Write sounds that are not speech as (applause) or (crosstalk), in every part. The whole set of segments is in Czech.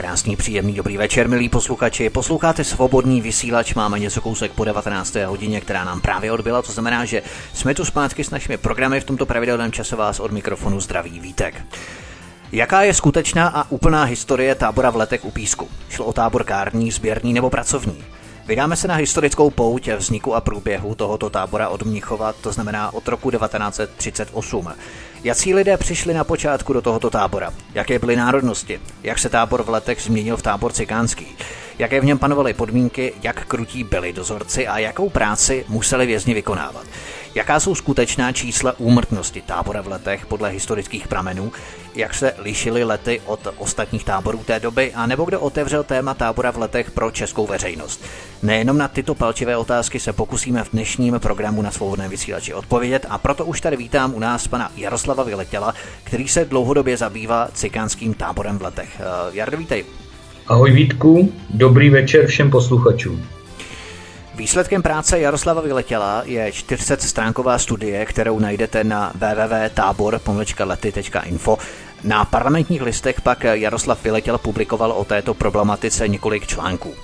Krásný, příjemný, dobrý večer, milí posluchači. Posloucháte svobodný vysílač, máme něco kousek po 19. hodině, která nám právě odbyla, to znamená, že jsme tu zpátky s našimi programy v tomto pravidelném čase vás od mikrofonu zdraví vítek. Jaká je skutečná a úplná historie tábora v letech u Písku? Šlo o tábor kární, sběrný nebo pracovní? Vydáme se na historickou pouť vzniku a průběhu tohoto tábora od Mnichova, to znamená od roku 1938. Jací lidé přišli na počátku do tohoto tábora? Jaké byly národnosti? Jak se tábor v letech změnil v tábor cikánský? Jaké v něm panovaly podmínky, jak krutí byli dozorci a jakou práci museli vězni vykonávat? Jaká jsou skutečná čísla úmrtnosti tábora v letech podle historických pramenů? Jak se lišily lety od ostatních táborů té doby? A nebo kdo otevřel téma tábora v letech pro českou veřejnost? Nejenom na tyto palčivé otázky se pokusíme v dnešním programu na svobodném vysílači odpovědět a proto už tady vítám u nás pana Jaroslava Vyletěla, který se dlouhodobě zabývá cikánským táborem v letech. Eh, Jardo, vítej. Ahoj Vítku, dobrý večer všem posluchačům. Výsledkem práce Jaroslava Vyletěla je 400-stránková studie, kterou najdete na www.tábor.lety.info. Na parlamentních listech pak Jaroslav Vyletěl publikoval o této problematice několik článků.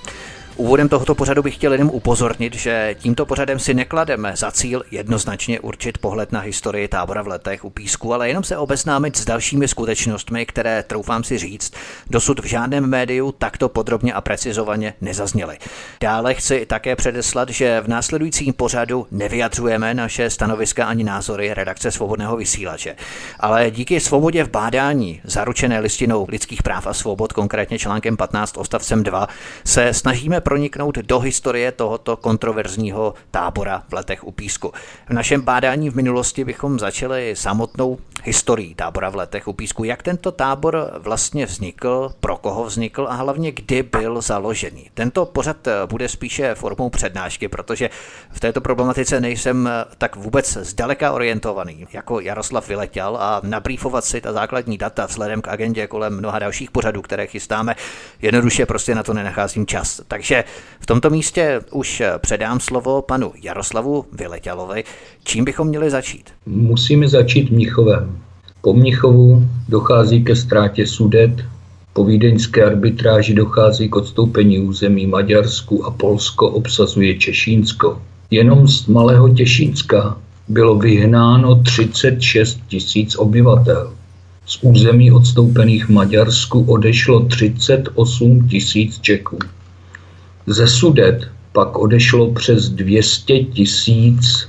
Úvodem tohoto pořadu bych chtěl jenom upozornit, že tímto pořadem si neklademe za cíl jednoznačně určit pohled na historii tábora v letech u Písku, ale jenom se obeznámit s dalšími skutečnostmi, které, troufám si říct, dosud v žádném médiu takto podrobně a precizovaně nezazněly. Dále chci také předeslat, že v následujícím pořadu nevyjadřujeme naše stanoviska ani názory redakce svobodného vysílače, ale díky svobodě v bádání, zaručené listinou lidských práv a svobod, konkrétně článkem 15 odstavcem 2, se snažíme proniknout do historie tohoto kontroverzního tábora v letech u Písku. V našem bádání v minulosti bychom začali samotnou historií tábora v letech u Písku. Jak tento tábor vlastně vznikl, pro koho vznikl a hlavně kdy byl založený. Tento pořad bude spíše formou přednášky, protože v této problematice nejsem tak vůbec zdaleka orientovaný jako Jaroslav Vyletěl a nabrýfovat si ta základní data vzhledem k agendě kolem mnoha dalších pořadů, které chystáme, jednoduše prostě na to nenacházím čas. Takže takže v tomto místě už předám slovo panu Jaroslavu Vyletělovi. Čím bychom měli začít? Musíme začít Mnichovem. Po Mnichovu dochází ke ztrátě sudet, po vídeňské arbitráži dochází k odstoupení území Maďarsku a Polsko obsazuje Češínsko. Jenom z Malého Těšínska bylo vyhnáno 36 tisíc obyvatel. Z území odstoupených Maďarsku odešlo 38 tisíc Čeků. Ze Sudet pak odešlo přes 200 tisíc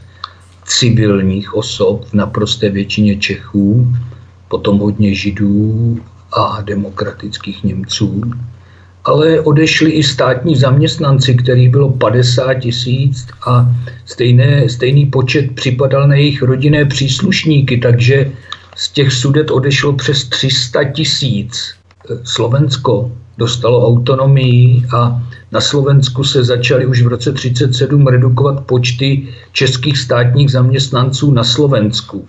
civilních osob v naprosté většině Čechů, potom hodně Židů a demokratických Němců. Ale odešli i státní zaměstnanci, kterých bylo 50 tisíc a stejné, stejný počet připadal na jejich rodinné příslušníky, takže z těch sudet odešlo přes 300 tisíc. Slovensko dostalo autonomii a na Slovensku se začaly už v roce 1937 redukovat počty českých státních zaměstnanců na Slovensku.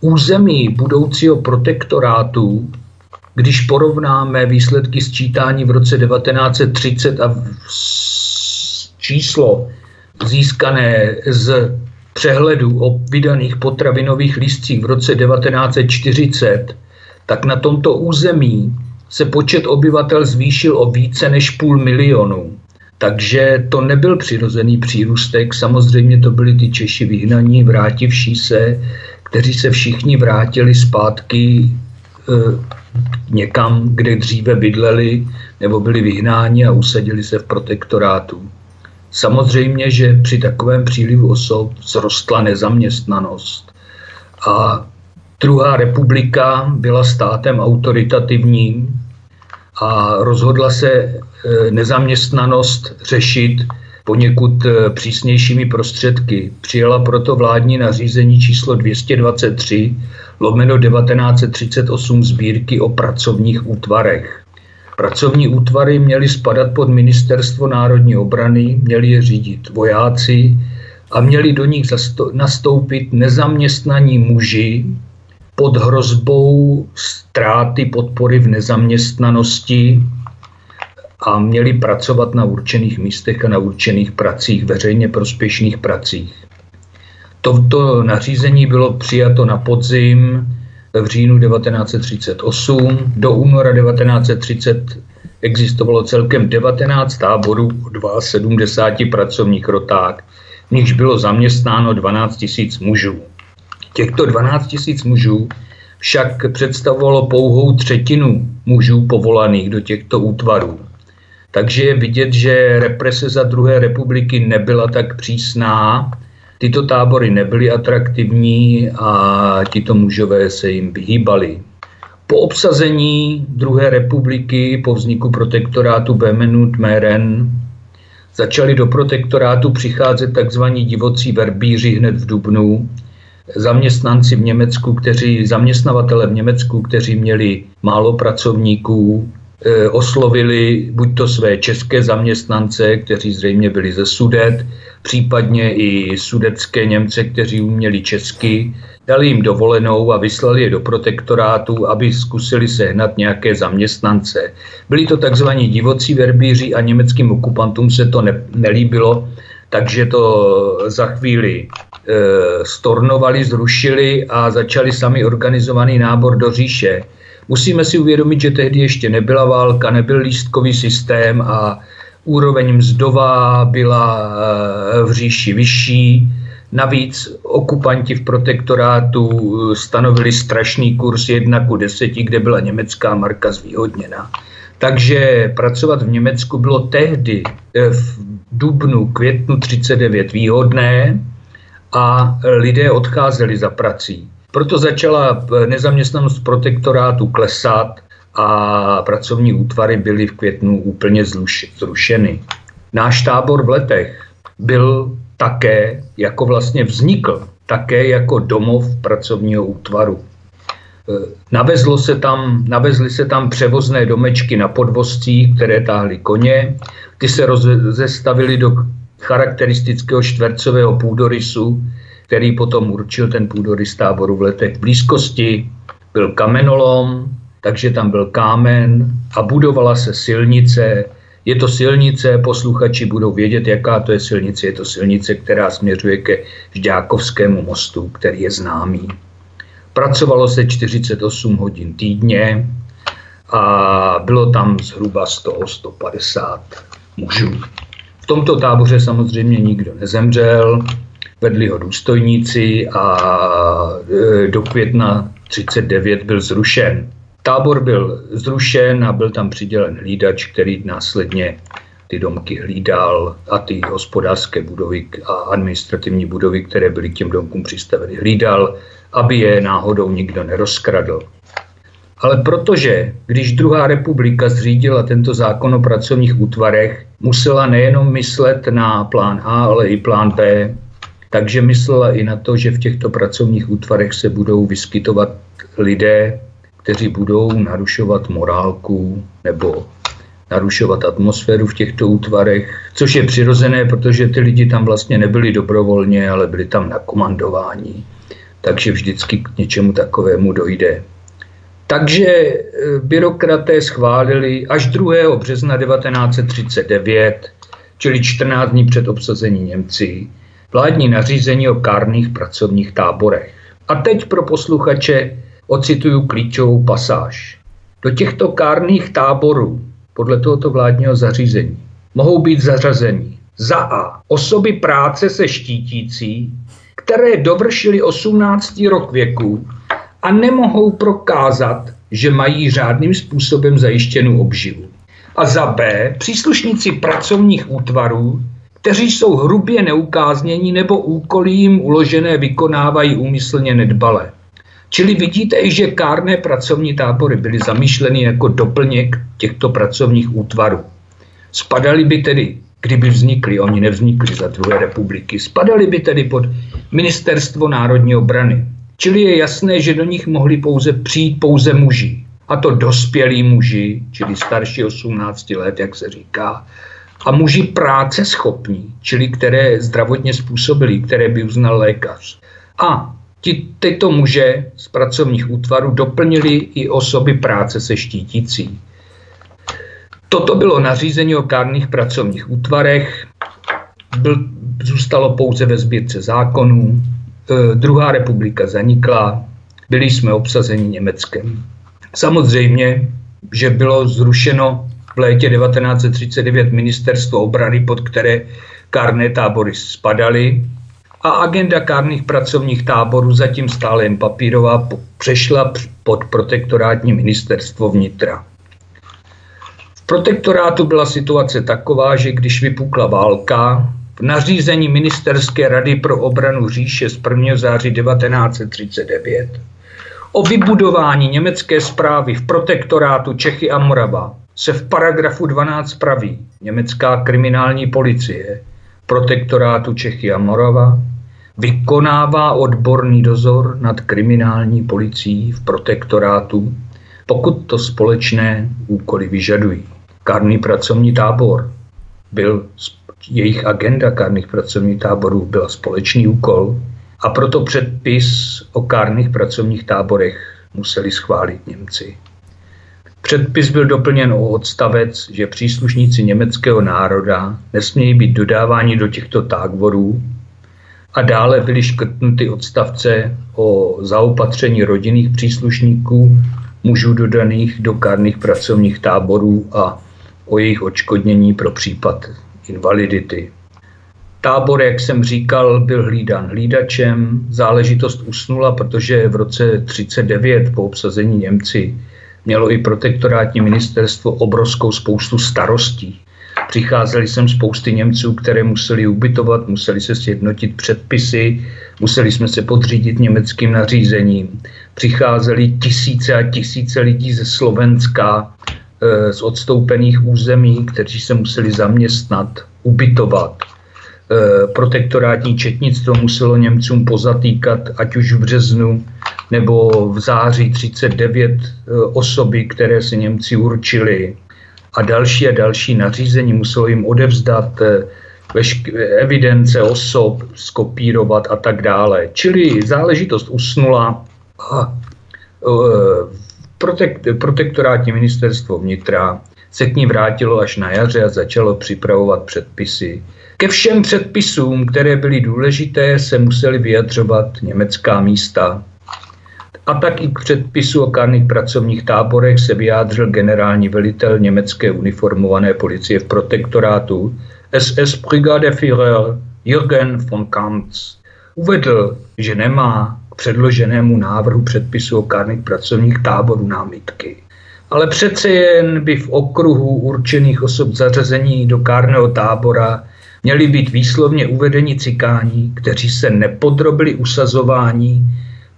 Území budoucího protektorátu, když porovnáme výsledky sčítání v roce 1930 a číslo získané z přehledu o vydaných potravinových lístcích v roce 1940, tak na tomto území se počet obyvatel zvýšil o více než půl milionu. Takže to nebyl přirozený přírůstek, samozřejmě to byli ty Češi vyhnaní, vrátivší se, kteří se všichni vrátili zpátky e, někam, kde dříve bydleli nebo byli vyhnáni a usadili se v protektorátu. Samozřejmě, že při takovém přílivu osob zrostla nezaměstnanost. A druhá republika byla státem autoritativním, a rozhodla se e, nezaměstnanost řešit poněkud e, přísnějšími prostředky. Přijala proto vládní nařízení číslo 223 lomeno 1938 sbírky o pracovních útvarech. Pracovní útvary měly spadat pod ministerstvo národní obrany, měli je řídit vojáci a měli do nich nastoupit nezaměstnaní muži pod hrozbou ztráty podpory v nezaměstnanosti a měli pracovat na určených místech a na určených pracích, veřejně prospěšných pracích. Toto nařízení bylo přijato na podzim v říjnu 1938. Do února 1930 existovalo celkem 19 táborů o 72 pracovních rotách, v nichž bylo zaměstnáno 12 000 mužů. Těchto 12 000 mužů však představovalo pouhou třetinu mužů povolaných do těchto útvarů. Takže je vidět, že represe za druhé republiky nebyla tak přísná, tyto tábory nebyly atraktivní a tito mužové se jim vyhýbali. Po obsazení druhé republiky, po vzniku protektorátu Bemenut Meren, začali do protektorátu přicházet tzv. divocí verbíři hned v Dubnu, zaměstnanci v Německu, kteří, zaměstnavatele v Německu, kteří měli málo pracovníků, Eh, oslovili buď to své české zaměstnance, kteří zřejmě byli ze Sudet, případně i sudecké Němce, kteří uměli česky, dali jim dovolenou a vyslali je do protektorátu, aby zkusili sehnat nějaké zaměstnance. Byli to takzvaní divocí verbíři a německým okupantům se to ne, nelíbilo, takže to za chvíli e, stornovali, zrušili a začali sami organizovaný nábor do říše Musíme si uvědomit, že tehdy ještě nebyla válka, nebyl lístkový systém a úroveň mzdová byla eh, v říši vyšší. Navíc okupanti v protektorátu eh, stanovili strašný kurz 1 ku 10, kde byla německá marka zvýhodněna. Takže pracovat v Německu bylo tehdy eh, v dubnu, květnu 39 výhodné a lidé odcházeli za prací. Proto začala nezaměstnanost protektorátu klesat a pracovní útvary byly v květnu úplně zrušeny. Náš tábor v letech byl také, jako vlastně vznikl, také jako domov pracovního útvaru. Navezlo se tam, navezly se tam převozné domečky na podvozcích, které táhly koně. Ty se rozestavily do charakteristického čtvercového půdorysu, který potom určil ten půdorys táboru v letech. Blízkosti byl kamenolom, takže tam byl kámen a budovala se silnice. Je to silnice, posluchači budou vědět, jaká to je silnice. Je to silnice, která směřuje ke Žďákovskému mostu, který je známý. Pracovalo se 48 hodin týdně a bylo tam zhruba 100-150 mužů. V tomto táboře samozřejmě nikdo nezemřel, vedli ho důstojníci a e, do května 39 byl zrušen. Tábor byl zrušen a byl tam přidělen hlídač, který následně ty domky hlídal a ty hospodářské budovy a administrativní budovy, které byly těm domkům přistaveny, hlídal, aby je náhodou nikdo nerozkradl. Ale protože, když druhá republika zřídila tento zákon o pracovních útvarech, musela nejenom myslet na plán A, ale i plán B, takže myslela i na to, že v těchto pracovních útvarech se budou vyskytovat lidé, kteří budou narušovat morálku nebo narušovat atmosféru v těchto útvarech, což je přirozené, protože ty lidi tam vlastně nebyli dobrovolně, ale byli tam na komandování. Takže vždycky k něčemu takovému dojde. Takže e, byrokraté schválili až 2. března 1939, čili 14 dní před obsazením Němci, vládní nařízení o kárných pracovních táborech. A teď pro posluchače ocituju klíčovou pasáž. Do těchto kárných táborů podle tohoto vládního zařízení mohou být zařazeni za A. Osoby práce se štítící, které dovršily 18. rok věku a nemohou prokázat, že mají řádným způsobem zajištěnou obživu. A za B. Příslušníci pracovních útvarů, kteří jsou hrubě neukáznění nebo úkoly jim uložené vykonávají úmyslně nedbale. Čili vidíte, že kárné pracovní tábory byly zamýšleny jako doplněk těchto pracovních útvarů. Spadali by tedy, kdyby vznikly, oni nevznikli za druhé republiky, spadali by tedy pod ministerstvo národní obrany. Čili je jasné, že do nich mohli pouze přijít pouze muži. a to dospělí muži, čili starší 18 let, jak se říká, a muži práce schopní, čili které zdravotně způsobili, které by uznal lékař. A ti, tyto muže z pracovních útvarů doplnili i osoby práce se štítící. Toto bylo nařízení o kárných pracovních útvarech, byl, zůstalo pouze ve sbírce zákonů, e, druhá republika zanikla, byli jsme obsazeni Německem. Samozřejmě, že bylo zrušeno v létě 1939 ministerstvo obrany, pod které kárné tábory spadaly, a agenda kárných pracovních táborů zatím stále jen papírová přešla pod protektorátní ministerstvo vnitra. V protektorátu byla situace taková, že když vypukla válka, v nařízení Ministerské rady pro obranu říše z 1. září 1939 o vybudování německé zprávy v protektorátu Čechy a Morava se v paragrafu 12 praví německá kriminální policie protektorátu Čechy a Morava vykonává odborný dozor nad kriminální policií v protektorátu, pokud to společné úkoly vyžadují. Kárný pracovní tábor byl jejich agenda kárných pracovních táborů byla společný úkol a proto předpis o kárných pracovních táborech museli schválit Němci. Předpis byl doplněn o odstavec, že příslušníci německého národa nesmějí být dodáváni do těchto táborů a dále byly škrtnuty odstavce o zaopatření rodinných příslušníků mužů dodaných do kárných pracovních táborů a o jejich odškodnění pro případ invalidity. Tábor, jak jsem říkal, byl hlídán hlídačem. Záležitost usnula, protože v roce 39 po obsazení Němci mělo i protektorátní ministerstvo obrovskou spoustu starostí. Přicházeli sem spousty Němců, které museli ubytovat, museli se sjednotit předpisy, museli jsme se podřídit německým nařízením. Přicházeli tisíce a tisíce lidí ze Slovenska, eh, z odstoupených území, kteří se museli zaměstnat, ubytovat. Eh, protektorátní četnictvo muselo Němcům pozatýkat, ať už v březnu nebo v září 39 eh, osoby, které si Němci určili a další a další nařízení muselo jim odevzdat eh, evidence osob, skopírovat a tak dále. Čili záležitost usnula a protek, protektorátní ministerstvo vnitra se k ní vrátilo až na jaře a začalo připravovat předpisy. Ke všem předpisům, které byly důležité, se museli vyjadřovat německá místa. A tak i k předpisu o kárných pracovních táborech se vyjádřil generální velitel německé uniformované policie v protektorátu SS Brigadeführer Jürgen von Kampz. Uvedl, že nemá k předloženému návrhu předpisu o kárných pracovních táborů námitky. Ale přece jen by v okruhu určených osob zařazení do kárného tábora měli být výslovně uvedeni cikáni, kteří se nepodrobili usazování,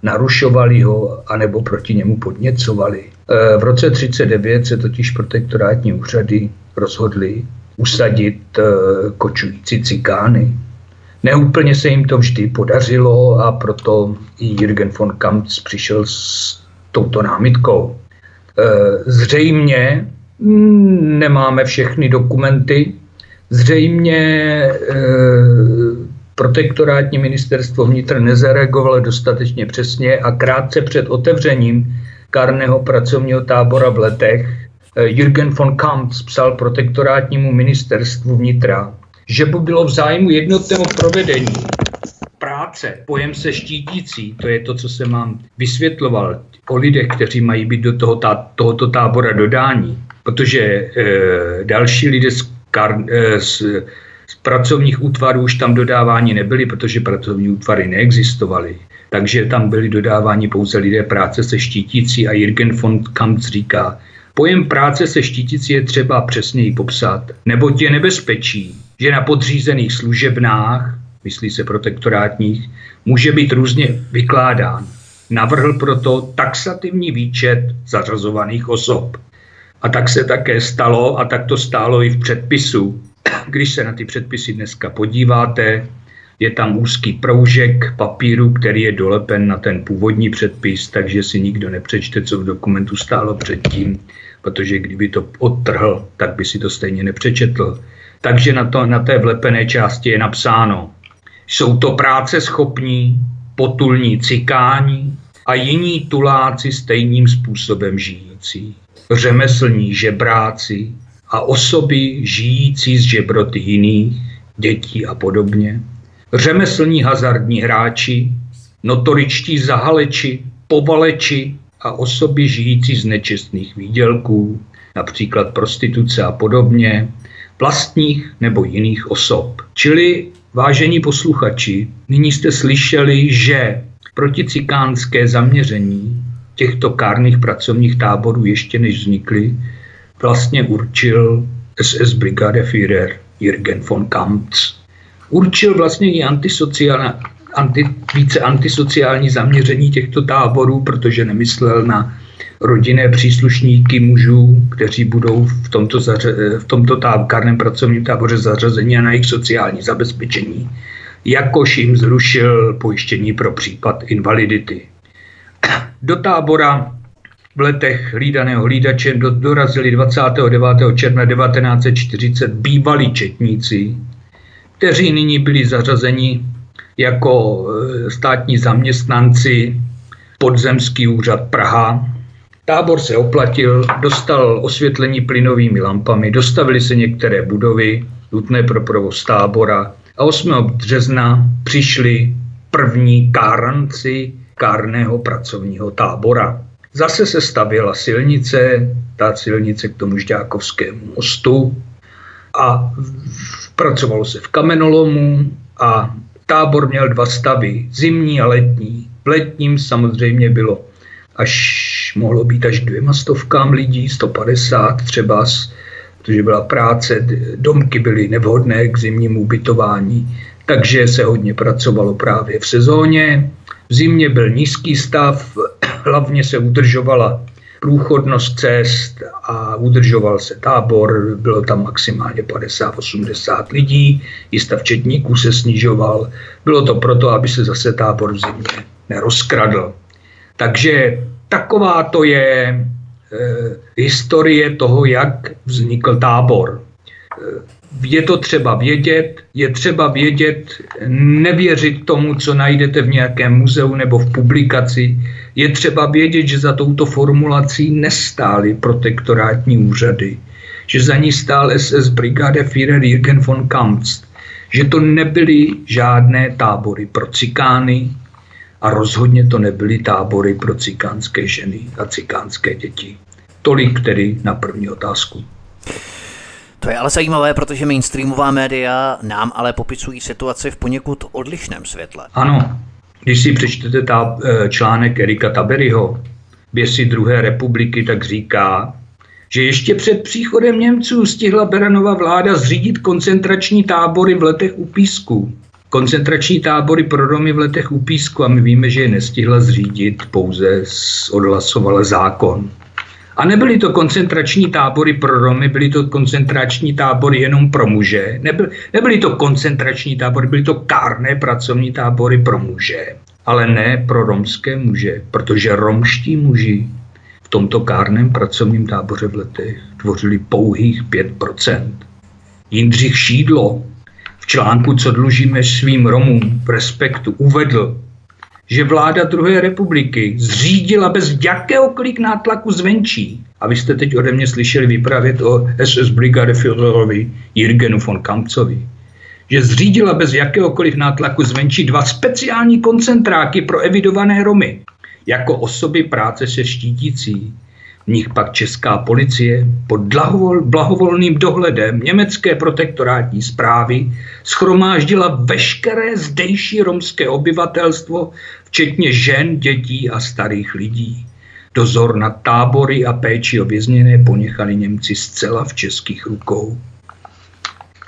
narušovali ho anebo proti němu podněcovali. E, v roce 1939 se totiž protektorátní úřady rozhodly usadit e, kočující cikány. Neúplně se jim to vždy podařilo a proto i Jürgen von Kampf přišel s touto námitkou. E, zřejmě mm, nemáme všechny dokumenty, zřejmě protektorátní ministerstvo vnitra nezareagovalo dostatečně přesně a krátce před otevřením kárného pracovního tábora v letech e, Jürgen von Kampf psal protektorátnímu ministerstvu vnitra, že by bylo v zájmu jednotného provedení práce, pojem se štítící, to je to, co jsem vám vysvětloval o lidech, kteří mají být do toho, tá, tohoto tábora dodání, protože e, další lidé z, kar, e, z, z pracovních útvarů už tam dodávání nebyly, protože pracovní útvary neexistovaly. Takže tam byly dodáváni pouze lidé práce se štítící a Jürgen von Kampf říká, Pojem práce se štítící je třeba přesněji popsat, neboť je nebezpečí, že na podřízených služebnách, myslí se protektorátních, může být různě vykládán. Navrhl proto taxativní výčet zařazovaných osob. A tak se také stalo a tak to stálo i v předpisu. Když se na ty předpisy dneska podíváte, je tam úzký proužek papíru, který je dolepen na ten původní předpis, takže si nikdo nepřečte, co v dokumentu stálo předtím, protože kdyby to odtrhl, tak by si to stejně nepřečetl. Takže na, to, na té vlepené části je napsáno, jsou to práce schopní, potulní cikání a jiní tuláci stejným způsobem žijící, řemeslní žebráci a osoby žijící z žebroty jiných, dětí a podobně, řemeslní hazardní hráči, notoričtí zahaleči, povaleči a osoby žijící z nečestných výdělků, například prostituce a podobně, vlastních nebo jiných osob. Čili, vážení posluchači, nyní jste slyšeli, že proticikánské zaměření těchto kárných pracovních táborů ještě než vznikly, vlastně určil SS Brigade Führer Jürgen von Kamptz. Určil vlastně i antisociální, anti, více antisociální zaměření těchto táborů, protože nemyslel na rodinné příslušníky mužů, kteří budou v tomto, zaře, v tomto kárném pracovním táboře zařazeni a na jejich sociální zabezpečení, jakož jim zrušil pojištění pro případ invalidity. Do tábora v letech hlídaného hlídače dorazili 29. června 1940 bývalí četníci, kteří nyní byli zařazeni jako e, státní zaměstnanci podzemský úřad Praha. Tábor se oplatil, dostal osvětlení plynovými lampami, dostavily se některé budovy nutné pro provoz tábora a 8. března přišli první káranci kárného pracovního tábora. Zase se stavěla silnice, ta silnice k tomu Žďákovskému mostu a pracovalo se v kamenolomu a tábor měl dva stavy, zimní a letní. V letním samozřejmě bylo až mohlo být až dvěma stovkám lidí, 150 třeba, protože byla práce, domky byly nevhodné k zimnímu ubytování, takže se hodně pracovalo právě v sezóně. V zimě byl nízký stav, (clears throat) hlavně se udržovala průchodnost cest a udržoval se tábor, bylo tam maximálně 50-80 lidí, i stav četníků se snižoval. Bylo to proto, aby se zase tábor v zimě nerozkradl. Takže taková to je e, historie toho, jak vznikl tábor. E, je to třeba vědět, je třeba vědět, nevěřit tomu, co najdete v nějakém muzeu nebo v publikaci. Je třeba vědět, že za touto formulací nestály protektorátní úřady, že za ní stál SS Brigade Führer Jürgen von Kampst, že to nebyly žádné tábory pro cikány a rozhodně to nebyly tábory pro cikánské ženy a cikánské děti. Tolik tedy na první otázku. To je ale zajímavé, protože mainstreamová média nám ale popisují situaci v poněkud odlišném světle. Ano, když si přečtete ta, e, článek Erika Taberyho, Běsi druhé republiky, tak říká, že ještě před příchodem Němců stihla Beranova vláda zřídit koncentrační tábory v letech u Písku. Koncentrační tábory pro Romy v letech u Písku a my víme, že je nestihla zřídit, pouze odhlasovala zákon. A nebyly to koncentrační tábory pro Romy, byly to koncentrační tábory jenom pro muže. Nebyly, nebyly to koncentrační tábory, byly to kárné pracovní tábory pro muže. Ale ne pro romské muže, protože romští muži v tomto kárném pracovním táboře v letech tvořili pouhých 5%. Jindřich Šídlo v článku Co dlužíme svým Romům v respektu uvedl, že vláda druhé republiky zřídila bez jakéhokoliv nátlaku zvenčí. A vy jste teď ode mě slyšeli vyprávět o SS Brigade Führerovi Jirgenu von Kampcovi. Že zřídila bez jakéhokoliv nátlaku zvenčí dva speciální koncentráky pro evidované Romy, jako osoby práce se štítící, v nich pak česká policie pod blahovolným dohledem německé protektorátní zprávy schromáždila veškeré zdejší romské obyvatelstvo, včetně žen, dětí a starých lidí. Dozor nad tábory a péči o vězněné ponechali Němci zcela v českých rukou.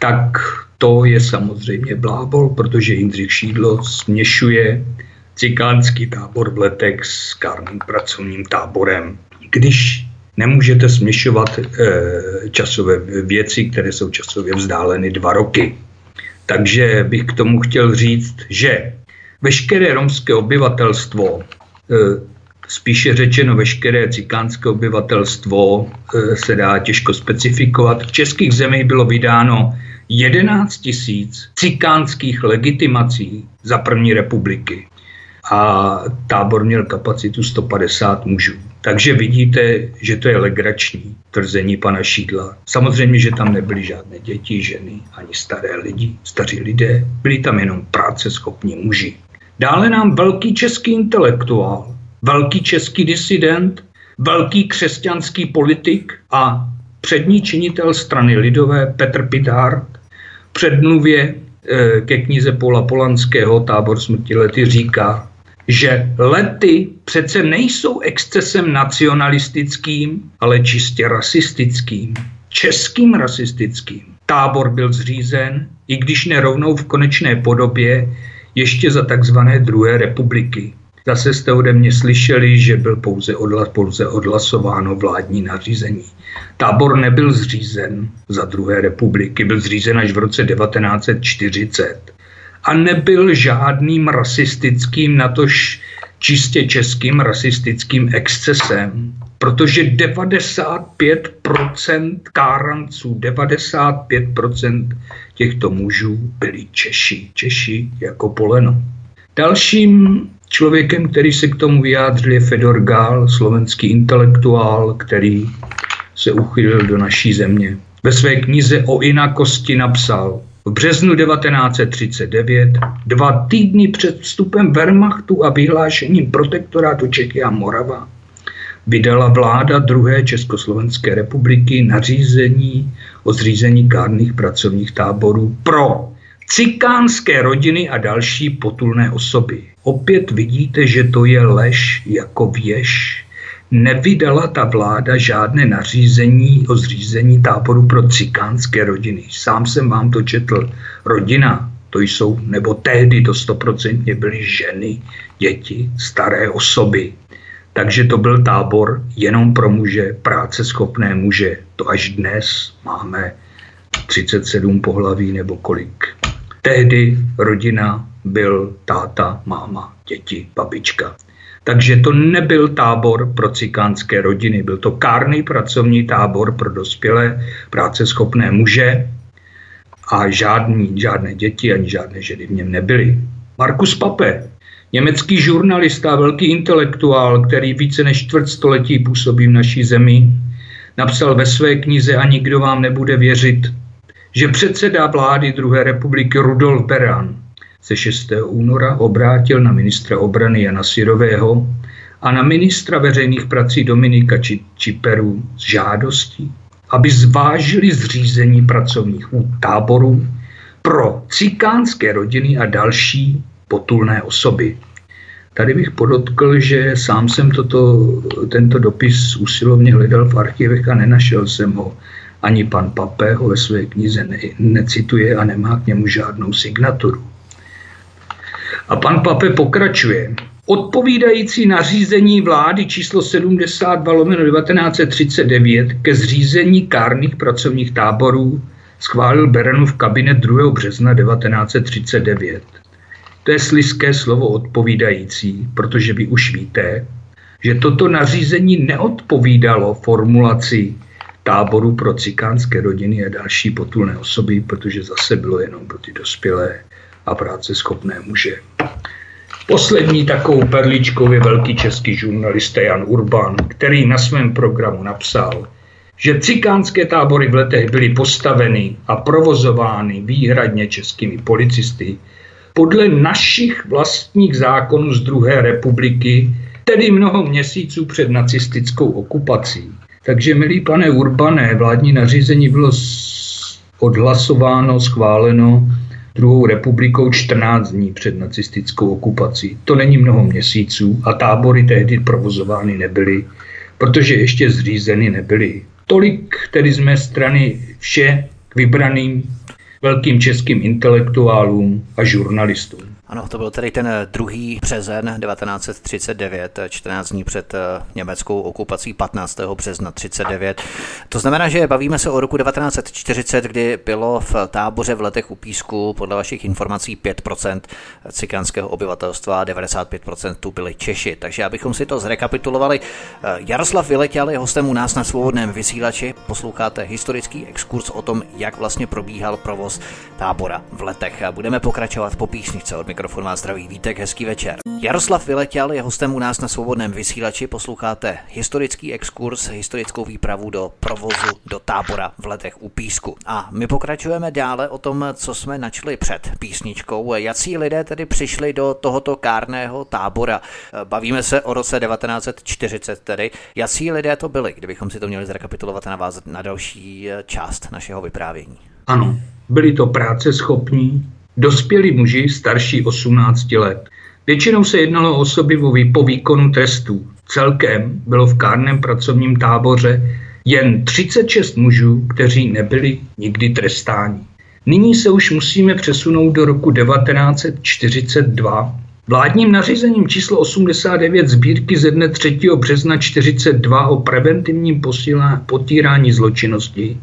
Tak to je samozřejmě blábol, protože Jindřich Šídlo směšuje cikánský tábor v letech s kárným pracovním táborem když nemůžete směšovat e, časové věci, které jsou časově vzdáleny dva roky. Takže bych k tomu chtěl říct, že veškeré romské obyvatelstvo, eh, spíše řečeno veškeré cikánské obyvatelstvo eh, se dá těžko specifikovat. V českých zemích bylo vydáno 11 tisíc cikánských legitimací za první republiky a tábor měl kapacitu 150 mužů. Takže vidíte, že to je legrační tvrzení pana Šídla. Samozřejmě, že tam nebyly žádné děti, ženy, ani staré lidi, staří lidé. Byli tam jenom práce schopní muži. Dále nám velký český intelektuál, velký český disident, velký křesťanský politik a přední činitel strany lidové Petr Pithard předmluvě eh, ke knize Pola Polanského Tábor smrti lety říká, že lety přece nejsou excesem nacionalistickým, ale čistě rasistickým, českým rasistickým. Tábor byl zřízen, i když nerovnou v konečné podobě, ještě za takzvané druhé republiky. Zase jste ode mě slyšeli, že byl pouze, odla, pouze odhlasováno vládní nařízení. Tábor nebyl zřízen za druhé republiky, byl zřízen až v roce 1940 a nebyl žádným rasistickým, natož čistě českým rasistickým excesem, protože 95% káranců, 95% těchto mužů byli Češi. Češi jako poleno. Dalším člověkem, který se k tomu vyjádřil, je Fedor Gál, slovenský intelektuál, který se uchylil do naší země. Ve své knize o inakosti napsal, v březnu 1939, dva týdny před vstupem Wehrmachtu a vyhlášením protektorátu Čechy a Morava, vydala vláda druhé Československé republiky nařízení o zřízení kárných pracovních táborů pro cikánské rodiny a další potulné osoby. Opět vidíte, že to je lež jako věž nevydala ta vláda žádné nařízení o zřízení táboru pro cikánské rodiny. Sám jsem vám to četl. Rodina, to jsou, nebo tehdy to stoprocentně byly ženy, děti, staré osoby. Takže to byl tábor jenom pro muže, práce schopné muže. To až dnes máme 37 pohlaví nebo kolik. Tehdy rodina byl táta, máma, děti, babička. Takže to nebyl tábor pro cikánské rodiny, byl to kárný pracovní tábor pro dospělé práceschopné muže a žádný, žádné děti ani žádné ženy v něm nebyly. Markus Pape, německý žurnalista, velký intelektuál, který více než čtvrt století působí v naší zemi, napsal ve své knize A nikdo vám nebude věřit, že předseda vlády druhé republiky Rudolf Beran se 6. února obrátil na ministra obrany Jana Sirového a na ministra veřejných prací Dominika Čiperu s žádostí, aby zvážili zřízení pracovních táborů pro cikánské rodiny a další potulné osoby. Tady bych podotkl, že sám jsem toto, tento dopis usilovně hledal v archivech a nenašel jsem ho. Ani pan Pape ho ve své knize ne, necituje a nemá k němu žádnou signaturu. A pan Pape pokračuje. Odpovídající nařízení vlády číslo 72 lomeno 1939 ke zřízení kárných pracovních táborů schválil Berenův kabinet 2. března 1939. To je sliské slovo odpovídající, protože vy už víte, že toto nařízení neodpovídalo formulaci táboru pro cikánské rodiny a další potulné osoby, protože zase bylo jenom pro ty dospělé a práce schopné muže. Poslední takovou perličkou je velký český žurnalista Jan Urban, který na svém programu napsal, že cikánské tábory v letech byly postaveny a provozovány výhradně českými policisty podle našich vlastních zákonů z druhé republiky, tedy mnoho měsíců před nacistickou okupací. Takže, milý pane Urbané, vládní nařízení bylo odhlasováno, schváleno druhou republikou 14 dní před nacistickou okupací. To není mnoho měsíců a tábory tehdy provozovány nebyly, protože ještě zřízeny nebyly. Tolik tedy z mé strany vše k vybraným velkým českým intelektuálům a žurnalistům. Ano, to byl tedy ten druhý březen 1939, 14 dní před eh, německou okupací 15. března 39. To znamená, že bavíme se o roku 1940, kdy bylo v táboře v letech u Písku podle vašich informací 5% cikánského obyvatelstva, 95% tu byli Češi. Takže abychom si to zrekapitulovali, eh, Jaroslav Vyletěl je hostem u nás na svobodném vysílači. Posloucháte historický exkurs o tom, jak vlastně probíhal provoz tábora v letech. Budeme pokračovat po písničce od mikrofonu vás zdraví Vítek, hezký večer. Jaroslav Vyletěl je hostem u nás na svobodném vysílači. Posloucháte historický exkurs, historickou výpravu do provozu do tábora v letech u Písku. A my pokračujeme dále o tom, co jsme načli před písničkou. Jací lidé tedy přišli do tohoto kárného tábora? Bavíme se o roce 1940 tedy. Jací lidé to byli, kdybychom si to měli zrekapitulovat a navázat na další část našeho vyprávění? Ano, byli to práce schopní, Dospělí muži starší 18 let. Většinou se jednalo o osoby po výkonu trestů. Celkem bylo v kárném pracovním táboře jen 36 mužů, kteří nebyli nikdy trestáni. Nyní se už musíme přesunout do roku 1942. Vládním nařízením číslo 89 sbírky ze dne 3. března 1942 o preventivním potírání zločinnosti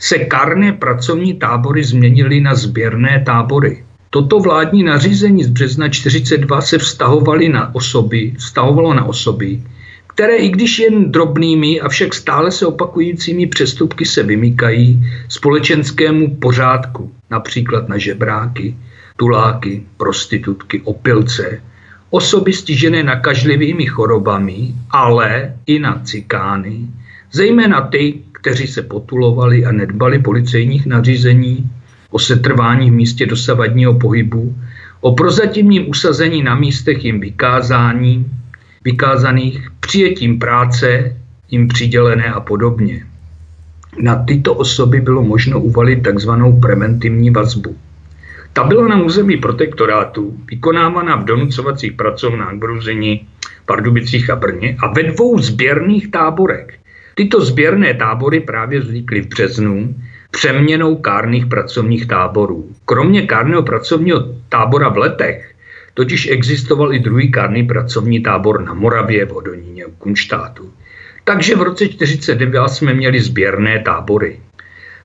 se karné pracovní tábory změnily na sběrné tábory. Toto vládní nařízení z března 42 se vztahovaly na osoby, vztahovalo na osoby, které i když jen drobnými, avšak stále se opakujícími přestupky se vymykají společenskému pořádku, například na žebráky, tuláky, prostitutky, opilce, osoby stižené nakažlivými chorobami, ale i na cikány, zejména ty, kteří se potulovali a nedbali policejních nařízení, o setrvání v místě dosavadního pohybu, o prozatímním usazení na místech jim vykázání, vykázaných, přijetím práce jim přidělené a podobně. Na tyto osoby bylo možno uvalit takzvanou preventivní vazbu. Ta byla na území protektorátu vykonávána v donucovacích pracovnách v Ruzini, Pardubicích a Brně a ve dvou sběrných táborech. Tyto sběrné tábory právě vznikly v březnu přeměnou kárných pracovních táborů. Kromě kárného pracovního tábora v letech totiž existoval i druhý kárný pracovní tábor na Moravě, v Hodoníně, v Kunštátu. Takže v roce 1949 jsme měli sběrné tábory.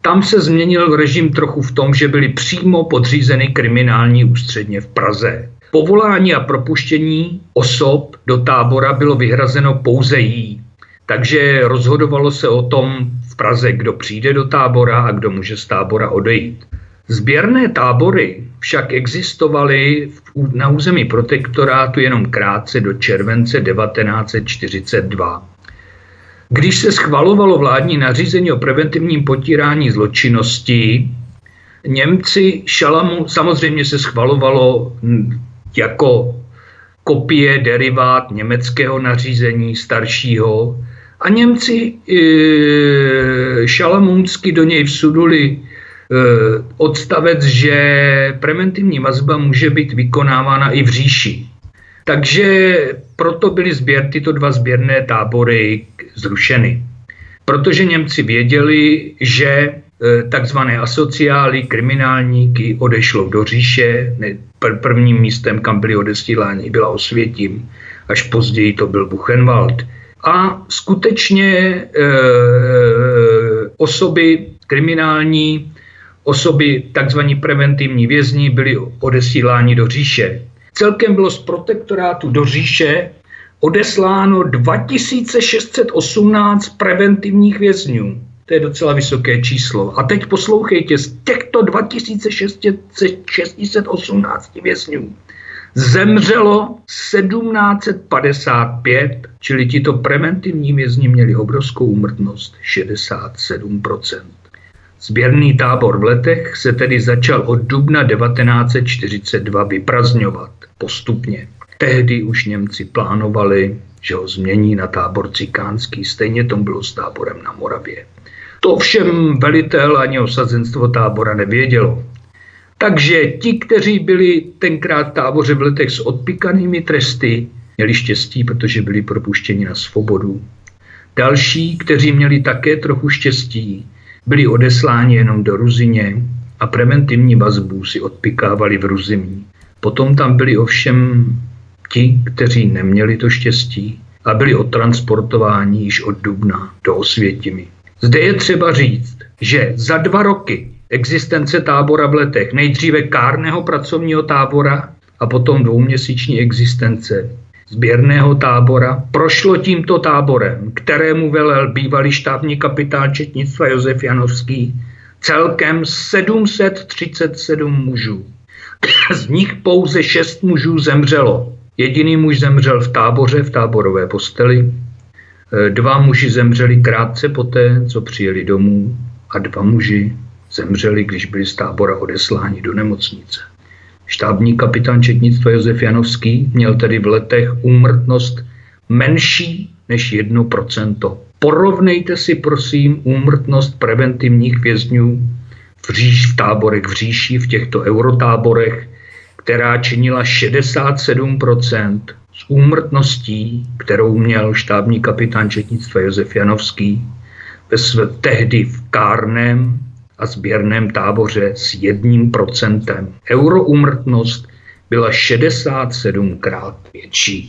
Tam se změnil režim trochu v tom, že byly přímo podřízeny kriminální ústředně v Praze. Povolání a propuštění osob do tábora bylo vyhrazeno pouze jí. Takže rozhodovalo se o tom v Praze, kdo přijde do tábora a kdo může z tábora odejít. Sběrné tábory však existovaly na území protektorátu jenom krátce do července 1942. Když se schvalovalo vládní nařízení o preventivním potírání zločinnosti, Němci šalamu samozřejmě se schvalovalo jako kopie, derivát německého nařízení staršího, a Němci e, šalamounsky do něj vsuduli e, odstavec, že preventivní vazba může být vykonávána i v říši. Takže proto byly sběr, tyto dva sběrné tábory zrušeny. Protože Němci věděli, že e, takzvané asociály, kriminálníky odešlo do říše. Prvním místem, kam byli odesíláni, byla Osvětím, až později to byl Buchenwald a skutečně e, osoby kriminální, osoby takzvaní preventivní vězni byly odesíláni do říše. Celkem bylo z protektorátu do říše odesláno 2618 preventivních vězňů. To je docela vysoké číslo. A teď poslouchejte, z těchto 2618 vězňů zemřelo 1755, čili tito preventivní vězni měli obrovskou umrtnost 67%. Sběrný tábor v letech se tedy začal od dubna 1942 vyprazňovat postupně. Tehdy už Němci plánovali, že ho změní na tábor cikánský, stejně tom bylo s táborem na Moravě. To všem velitel ani osazenstvo tábora nevědělo. Takže ti, kteří byli tenkrát v táboře v letech s odpikanými tresty, měli štěstí, protože byli propuštěni na svobodu. Další, kteří měli také trochu štěstí, byli odesláni jenom do Ruzině a preventivní vazbu si odpikávali v Ruzimí. Potom tam byli ovšem ti, kteří neměli to štěstí a byli odtransportováni již od Dubna do Osvětimi. Zde je třeba říct, že za dva roky existence tábora v letech, nejdříve kárného pracovního tábora a potom dvouměsíční existence sběrného tábora, prošlo tímto táborem, kterému velel bývalý štábní kapitán četnictva Josef Janovský, celkem 737 mužů. Z nich pouze šest mužů zemřelo. Jediný muž zemřel v táboře, v táborové posteli. Dva muži zemřeli krátce poté, co přijeli domů a dva muži zemřeli, když byli z tábora odesláni do nemocnice. Štábní kapitán četnictva Josef Janovský měl tedy v letech úmrtnost menší než 1%. Porovnejte si prosím úmrtnost preventivních vězňů v, říš, v táborech v říši, v těchto eurotáborech, která činila 67% s úmrtností, kterou měl štábní kapitán četnictva Josef Janovský ve své tehdy v kárném a sběrném táboře s jedním procentem. Euroumrtnost byla 67krát větší.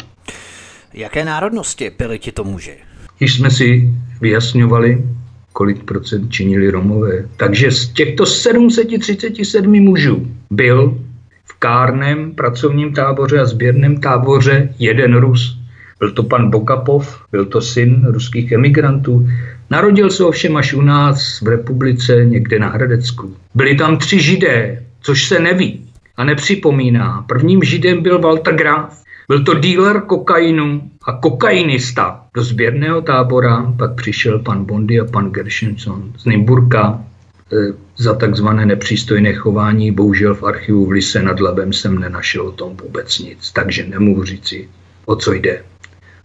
Jaké národnosti byli tito muži? Již jsme si vyjasňovali, kolik procent činili Romové. Takže z těchto 737 mužů byl v kárném pracovním táboře a sběrném táboře jeden Rus. Byl to pan Bokapov, byl to syn ruských emigrantů. Narodil se ovšem až u nás v republice někde na Hradecku. Byli tam tři židé, což se neví a nepřipomíná. Prvním židem byl Walter Graf. Byl to díler kokainu a kokainista. Do sběrného tábora pak přišel pan Bondy a pan Gershenson z Nymburka e, za takzvané nepřístojné chování. Bohužel v archivu v Lise nad Labem jsem nenašel o tom vůbec nic, takže nemůžu říci, o co jde.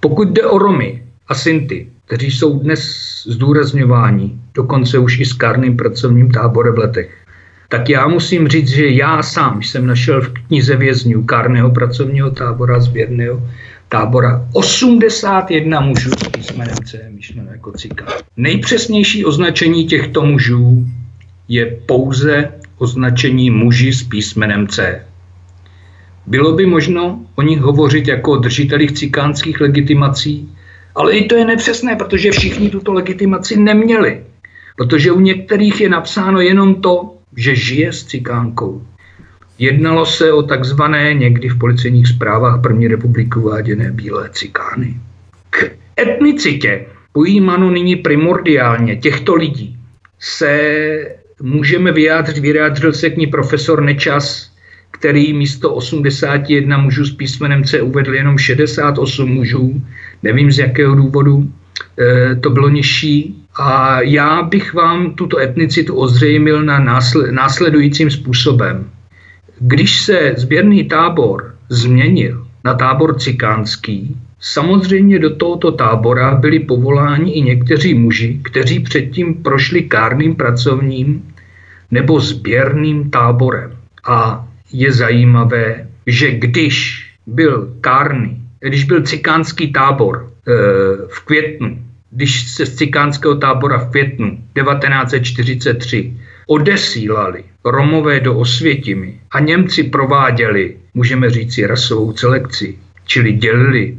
Pokud jde o Romy a Sinty, kteří jsou dnes zdůrazňováni, dokonce už i s kárným pracovním táborem v letech, tak já musím říct, že já sám jsem našel v knize vězňů kárného pracovního tábora, sběrného tábora 81 mužů s písmenem C, myšleno jako cika. Nejpřesnější označení těchto mužů je pouze označení muži s písmenem C. Bylo by možno o nich hovořit jako o držitelích cikánských legitimací, ale i to je nepřesné, protože všichni tuto legitimaci neměli. Protože u některých je napsáno jenom to, že žije s cikánkou. Jednalo se o takzvané někdy v policejních zprávách první republiky uváděné bílé cikány. K etnicitě pojímano nyní primordiálně těchto lidí se můžeme vyjádřit, vyjádřil se k ní profesor Nečas, který místo 81 mužů s písmenem C uvedl jenom 68 mužů. Nevím z jakého důvodu e, to bylo nižší. A já bych vám tuto etnicitu ozřejmil na následujícím způsobem. Když se sběrný tábor změnil na tábor cikánský, samozřejmě do tohoto tábora byli povoláni i někteří muži, kteří předtím prošli kárným pracovním nebo sběrným táborem. A je zajímavé, že když byl kárný, když byl cikánský tábor e, v květnu, když se z cikánského tábora v květnu 1943 odesílali Romové do Osvětimi a Němci prováděli, můžeme říci, rasovou selekci, čili dělili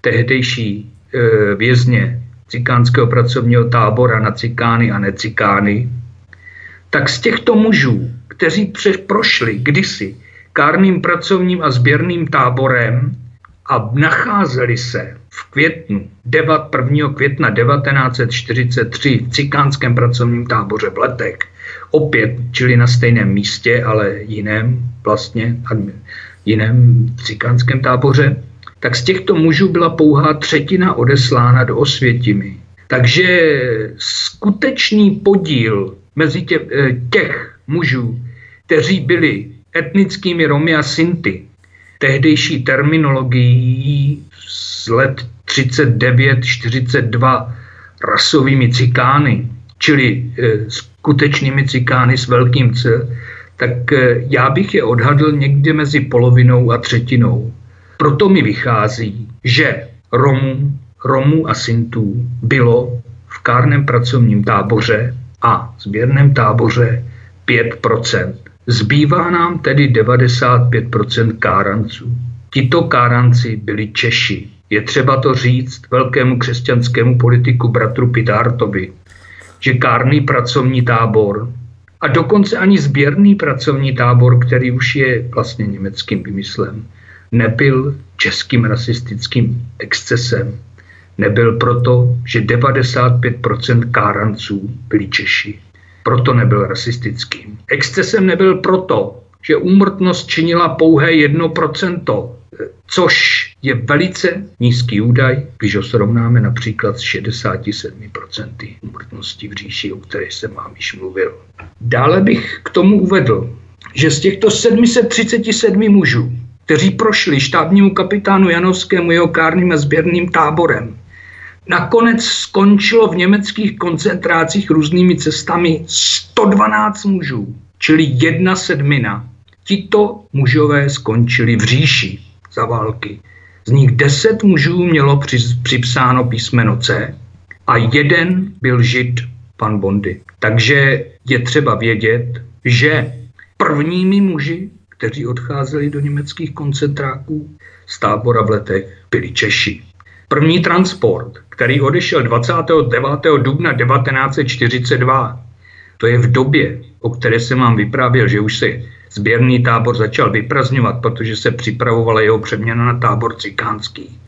tehdejší e, vězně cikánského pracovního tábora na cikány a necikány, tak z těchto mužů kteří prošli kdysi kárným pracovním a sběrným táborem a nacházeli se v květnu 1. května 1943 v cikánském pracovním táboře v Letech, opět, čili na stejném místě, ale jiném vlastně, jiném cikánském táboře, tak z těchto mužů byla pouhá třetina odeslána do Osvětimi. Takže skutečný podíl mezi tě, eh, těch mužů, kteří byli etnickými Romy a Sinty, tehdejší terminologií z let 39-42 rasovými cikány, čili e, skutečnými cikány s velkým C, tak e, já bych je odhadl někde mezi polovinou a třetinou. Proto mi vychází, že Romů, Romů a Sintů bylo v kárném pracovním táboře a sběrném táboře 5 Zbývá nám tedy 95% káranců. Tito káranci byli Češi. Je třeba to říct velkému křesťanskému politiku bratru Pitártovi, že kárný pracovní tábor a dokonce ani sběrný pracovní tábor, který už je vlastně německým vymyslem, nebyl českým rasistickým excesem. Nebyl proto, že 95% káranců byli Češi. Proto nebyl rasistickým. Excesem nebyl proto, že úmrtnost činila pouhé 1%, což je velice nízký údaj, když ho srovnáme například s 67% úmrtnosti v říši, o které jsem vám již mluvil. Dále bych k tomu uvedl, že z těchto 737 mužů, kteří prošli štábnímu kapitánu Janovskému jeho kárným a sběrným táborem, nakonec skončilo v německých koncentrácích různými cestami 112 mužů, čili jedna sedmina. Tito mužové skončili v říši za války. Z nich deset mužů mělo připsáno písmeno C a jeden byl žid, pan Bondy. Takže je třeba vědět, že prvními muži, kteří odcházeli do německých koncentráků z tábora v letech, byli Češi. První transport, který odešel 29. dubna 1942, to je v době, o které jsem vám vyprávěl, že už se Sběrný tábor začal vyprazňovat, protože se připravovala jeho přeměna na tábor cikánský.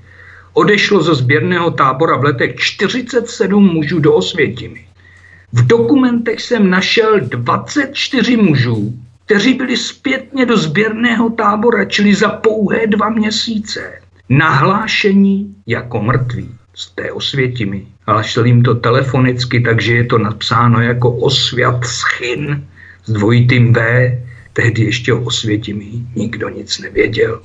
Odešlo ze sběrného tábora v letech 47 mužů do Osvětimi. V dokumentech jsem našel 24 mužů, kteří byli zpětně do sběrného tábora, čili za pouhé dva měsíce, nahlášení jako mrtví z té Osvětimi. Hlášel jim to telefonicky, takže je to napsáno jako Osvět Schyn s dvojitým V, Tehdy ještě o Osvětimi nikdo nic nevěděl.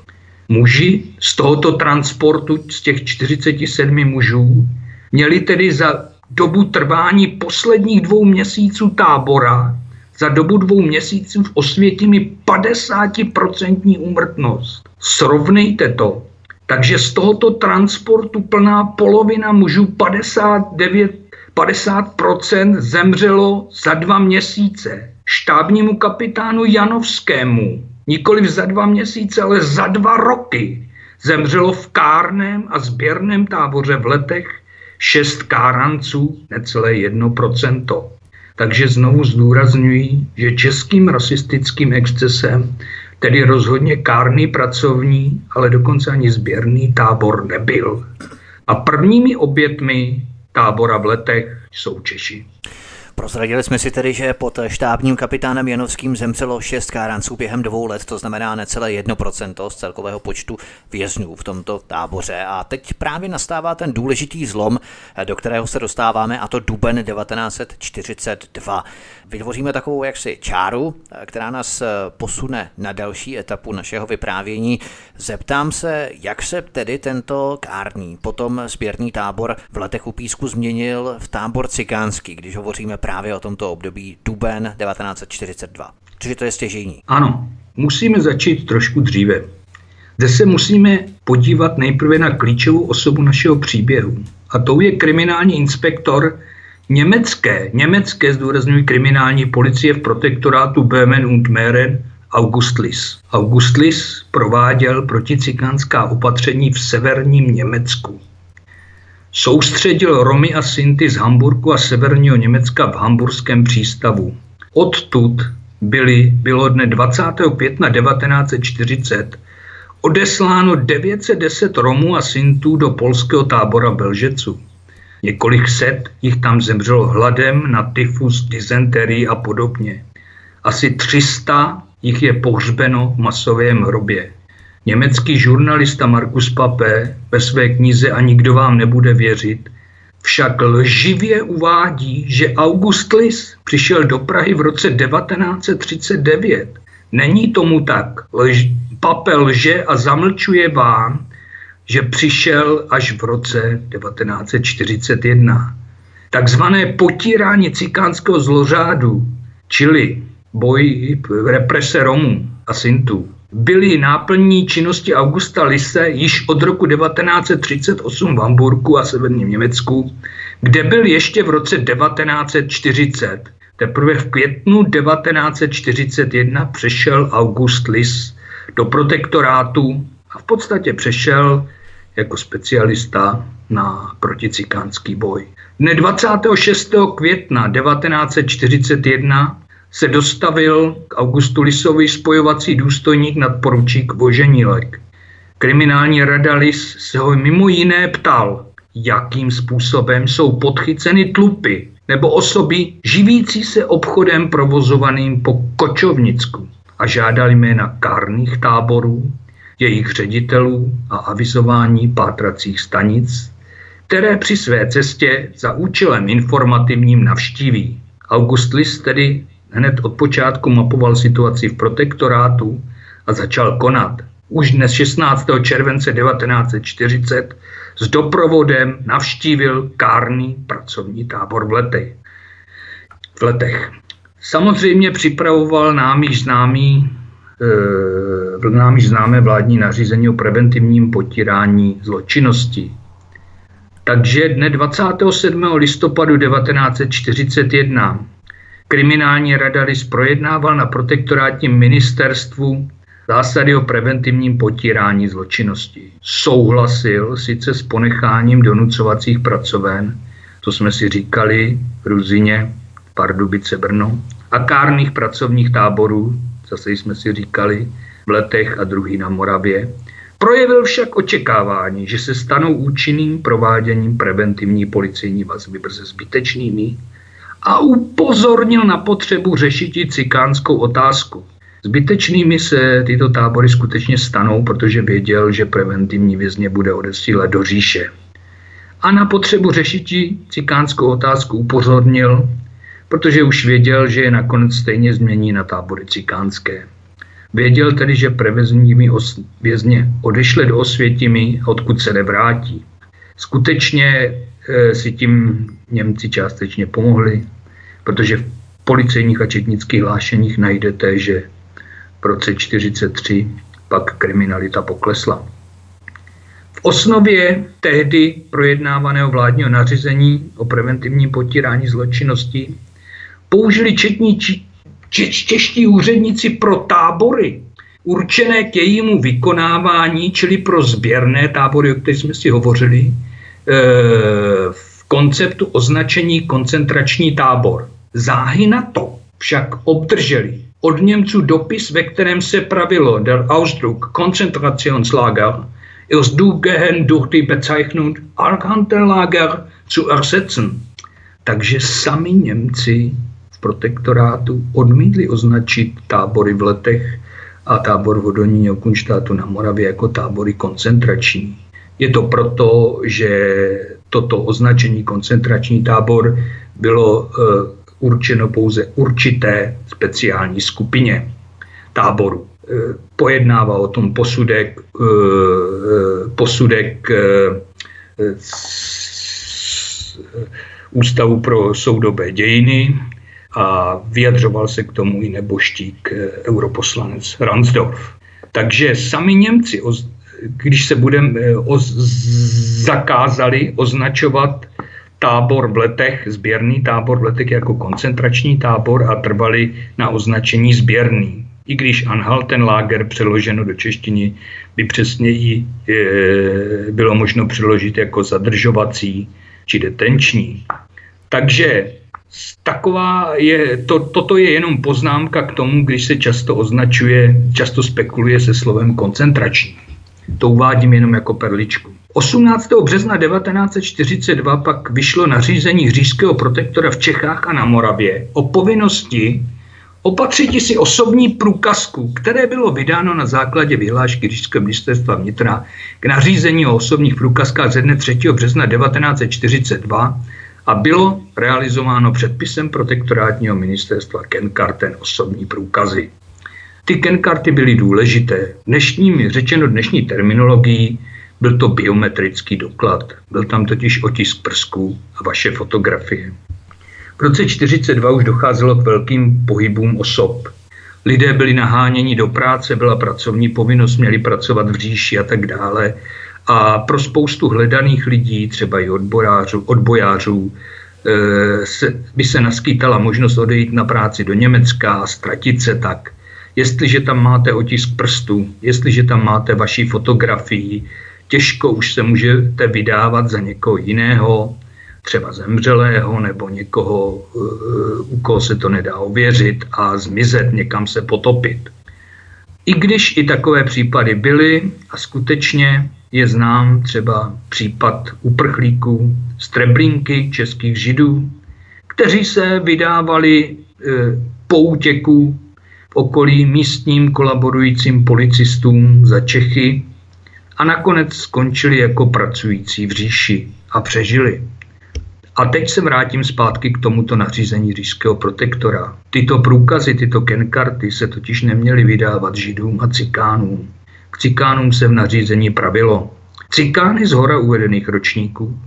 Muži z tohoto transportu, z těch 47 mužů, měli tedy za dobu trvání posledních dvou měsíců tábora, za dobu dvou měsíců v Osvětimi 50% úmrtnost. Srovnejte to. Takže z tohoto transportu plná polovina mužů 59 50% zemřelo za dva měsíce štábnímu kapitánu Janovskému, nikoli za dva měsíce, ale za dva roky, zemřelo v kárném a sběrném táboře v letech šest káranců, necelé jedno procento. Takže znovu zdůrazňuji, že českým rasistickým excesem tedy rozhodně kárný pracovní, ale dokonce ani sběrný tábor nebyl. A prvními obětmi tábora v letech jsou Češi. Prozradili jsme si tedy, že pod štábním kapitánem Janovským zemřelo šest káranců během dvou let, to znamená necelé 1% z celkového počtu vězňů v tomto táboře. A teď právě nastává ten důležitý zlom, do kterého se dostáváme, a to duben 1942. Vytvoříme takovou jaksi čáru, která nás posune na další etapu našeho vyprávění. Zeptám se, jak se tedy tento kární, potom sběrný tábor v letech u písku změnil v tábor cikánský, když hovoříme právě o tomto období duben 1942. Což to je stěžení. Ano, musíme začít trošku dříve. Zde se musíme podívat nejprve na klíčovou osobu našeho příběhu. A tou je kriminální inspektor německé, německé zdůrazňuji kriminální policie v protektorátu Böhmen und Mähren August Lis. August Lis prováděl proticikánská opatření v severním Německu. Soustředil Romy a Sinty z Hamburku a severního Německa v hamburském přístavu. Odtud byly, bylo dne 20. května 1940 odesláno 910 Romů a Sintů do polského tábora Belžecu. Několik set jich tam zemřelo hladem na tyfus, dysenterii a podobně. Asi 300 jich je pohřbeno v masovém hrobě. Německý žurnalista Markus Papé ve své knize A nikdo vám nebude věřit však lživě uvádí, že August Lis přišel do Prahy v roce 1939. Není tomu tak. Lž, Pape lže a zamlčuje vám, že přišel až v roce 1941. Takzvané potírání cikánského zlořádu, čili boj represe Romů a Sintů, byly náplní činnosti Augusta Lise již od roku 1938 v Hamburgu a severním Německu, kde byl ještě v roce 1940. Teprve v květnu 1941 přešel August Lis do protektorátu a v podstatě přešel jako specialista na proticikánský boj. Dne 26. května 1941 se dostavil k Augustu Lisovi spojovací důstojník nadporučík Voženílek. Kriminální rada Lis se ho mimo jiné ptal, jakým způsobem jsou podchyceny tlupy nebo osoby živící se obchodem provozovaným po Kočovnicku a žádali jména kárných táborů, jejich ředitelů a avizování pátracích stanic, které při své cestě za účelem informativním navštíví. August Lis tedy hned od počátku mapoval situaci v protektorátu a začal konat. Už dnes 16. července 1940 s doprovodem navštívil kárný pracovní tábor v letech. V letech. Samozřejmě připravoval nám již známý e, nám již známé vládní nařízení o preventivním potírání zločinnosti. Takže dne 27. listopadu 1941 kriminální rada LIS projednával na protektorátním ministerstvu zásady o preventivním potírání zločinnosti. Souhlasil sice s ponecháním donucovacích pracoven, to jsme si říkali v Ruzině, Pardubice, Brno, a kárných pracovních táborů, zase jsme si říkali, v Letech a druhý na Moravě, Projevil však očekávání, že se stanou účinným prováděním preventivní policejní vazby brze zbytečnými a upozornil na potřebu řešit cikánskou otázku. Zbytečnými se tyto tábory skutečně stanou, protože věděl, že preventivní vězně bude odesílat do říše. A na potřebu řešit cikánskou otázku upozornil, protože už věděl, že je nakonec stejně změní na tábory cikánské. Věděl tedy, že prevezními vězně odešle do Osvětimi, odkud se nevrátí. Skutečně e, si tím Němci částečně pomohli, protože v policejních a četnických hlášeních najdete, že v roce 1943 pak kriminalita poklesla. V osnově tehdy projednávaného vládního nařízení o preventivním potírání zločinnosti použili četní čeští úředníci pro tábory určené k jejímu vykonávání, čili pro sběrné tábory, o kterých jsme si hovořili, eh, v konceptu označení koncentrační tábor. Záhy na to však obdrželi od Němců dopis, ve kterém se pravilo der Ausdruck Konzentrationslager ist dugehen durch die Bezeichnung Arkantenlager zu ersetzen. Takže sami Němci protektorátu odmítli označit tábory v letech a tábor v Hodoníně Kunštátu na Moravě jako tábory koncentrační. Je to proto, že toto označení koncentrační tábor bylo e, určeno pouze určité speciální skupině táboru. E, pojednává o tom posudek, e, posudek Ústavu pro soudobé dějiny, a vyjadřoval se k tomu i neboštík eh, europoslanec Ransdorf. Takže sami Němci, když se budeme eh, zakázali označovat tábor v letech, sběrný tábor v letech jako koncentrační tábor a trvali na označení sběrný. I když Anhaltenlager přeloženo do češtiny by přesněji e, bylo možno přeložit jako zadržovací či detenční. Takže Taková je, to, toto je jenom poznámka k tomu, když se často označuje, často spekuluje se slovem koncentrační. To uvádím jenom jako perličku. 18. března 1942 pak vyšlo nařízení říšského protektora v Čechách a na Moravě o povinnosti opatřit si osobní průkazku, které bylo vydáno na základě vyhlášky Říšského ministerstva vnitra k nařízení o osobních průkazkách ze dne 3. března 1942 a bylo realizováno předpisem protektorátního ministerstva Kenkarten osobní průkazy. Ty Kenkarty byly důležité. Dnešním, řečeno dnešní terminologií, byl to biometrický doklad. Byl tam totiž otisk prsků a vaše fotografie. V roce 1942 už docházelo k velkým pohybům osob. Lidé byli naháněni do práce, byla pracovní povinnost, měli pracovat v říši a tak dále. A pro spoustu hledaných lidí, třeba i odbojářů, odbojářů se, by se naskýtala možnost odejít na práci do Německa a ztratit se tak, jestliže tam máte otisk prstů, jestliže tam máte vaši fotografii, těžko už se můžete vydávat za někoho jiného, třeba zemřelého nebo někoho, eh, u koho se to nedá ověřit a zmizet, někam se potopit. I když i takové případy byly a skutečně je znám třeba případ uprchlíků z Treblinky českých židů, kteří se vydávali e, po útěku v okolí místním kolaborujícím policistům za Čechy a nakonec skončili jako pracující v říši a přežili. A teď se vrátím zpátky k tomuto nařízení říšského protektora. Tyto průkazy, tyto kenkarty se totiž neměly vydávat židům a cikánům. K cikánům se v nařízení pravilo. Cikány z hora uvedených ročníků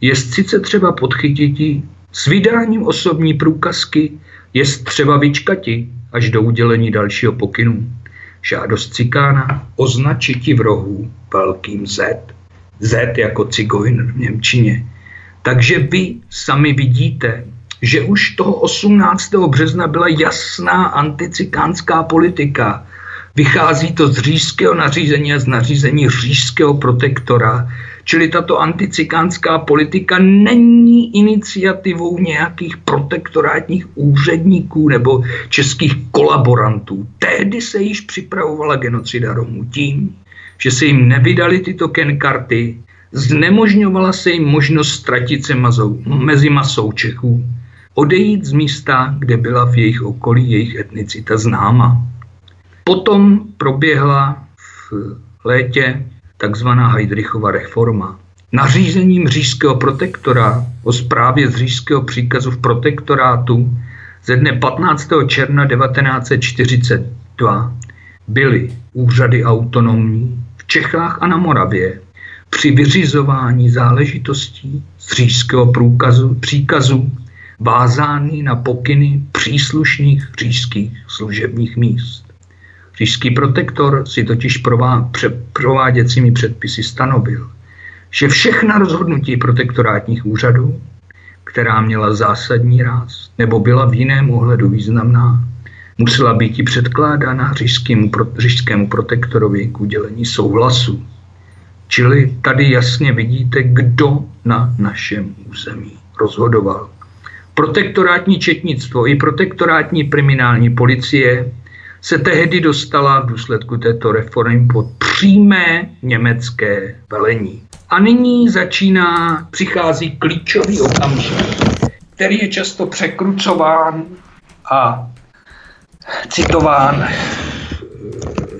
je sice třeba podchytiti s vydáním osobní průkazky, je třeba vyčkati až do udělení dalšího pokynu. Žádost cikána označiti v rohu velkým Z. Z jako cigojn v Němčině takže vy sami vidíte, že už toho 18. března byla jasná anticikánská politika. Vychází to z říšského nařízení a z nařízení říšského protektora. Čili tato anticikánská politika není iniciativou nějakých protektorátních úředníků nebo českých kolaborantů. Tehdy se již připravovala genocida Romů tím, že se jim nevydali tyto kenkarty, Znemožňovala se jim možnost ztratit se mazou, mezi masou Čechů, odejít z místa, kde byla v jejich okolí jejich etnicita známa. Potom proběhla v létě takzvaná Heidrichova reforma. Nařízením říšského protektora o zprávě z říšského příkazu v protektorátu ze dne 15. června 1942 byly úřady autonomní v Čechách a na Moravě při vyřizování záležitostí z říšského průkazu, příkazu vázány na pokyny příslušných říšských služebních míst. Říšský protektor si totiž prová, pře, prováděcími předpisy stanovil, že všechna rozhodnutí protektorátních úřadů, která měla zásadní ráz nebo byla v jiném ohledu významná, musela být i předkládána říšskému, říšskému protektorovi k udělení souhlasu. Čili tady jasně vidíte, kdo na našem území rozhodoval. Protektorátní četnictvo i protektorátní kriminální policie se tehdy dostala v důsledku této reformy pod přímé německé velení. A nyní začíná, přichází klíčový okamžik, který je často překrucován a citován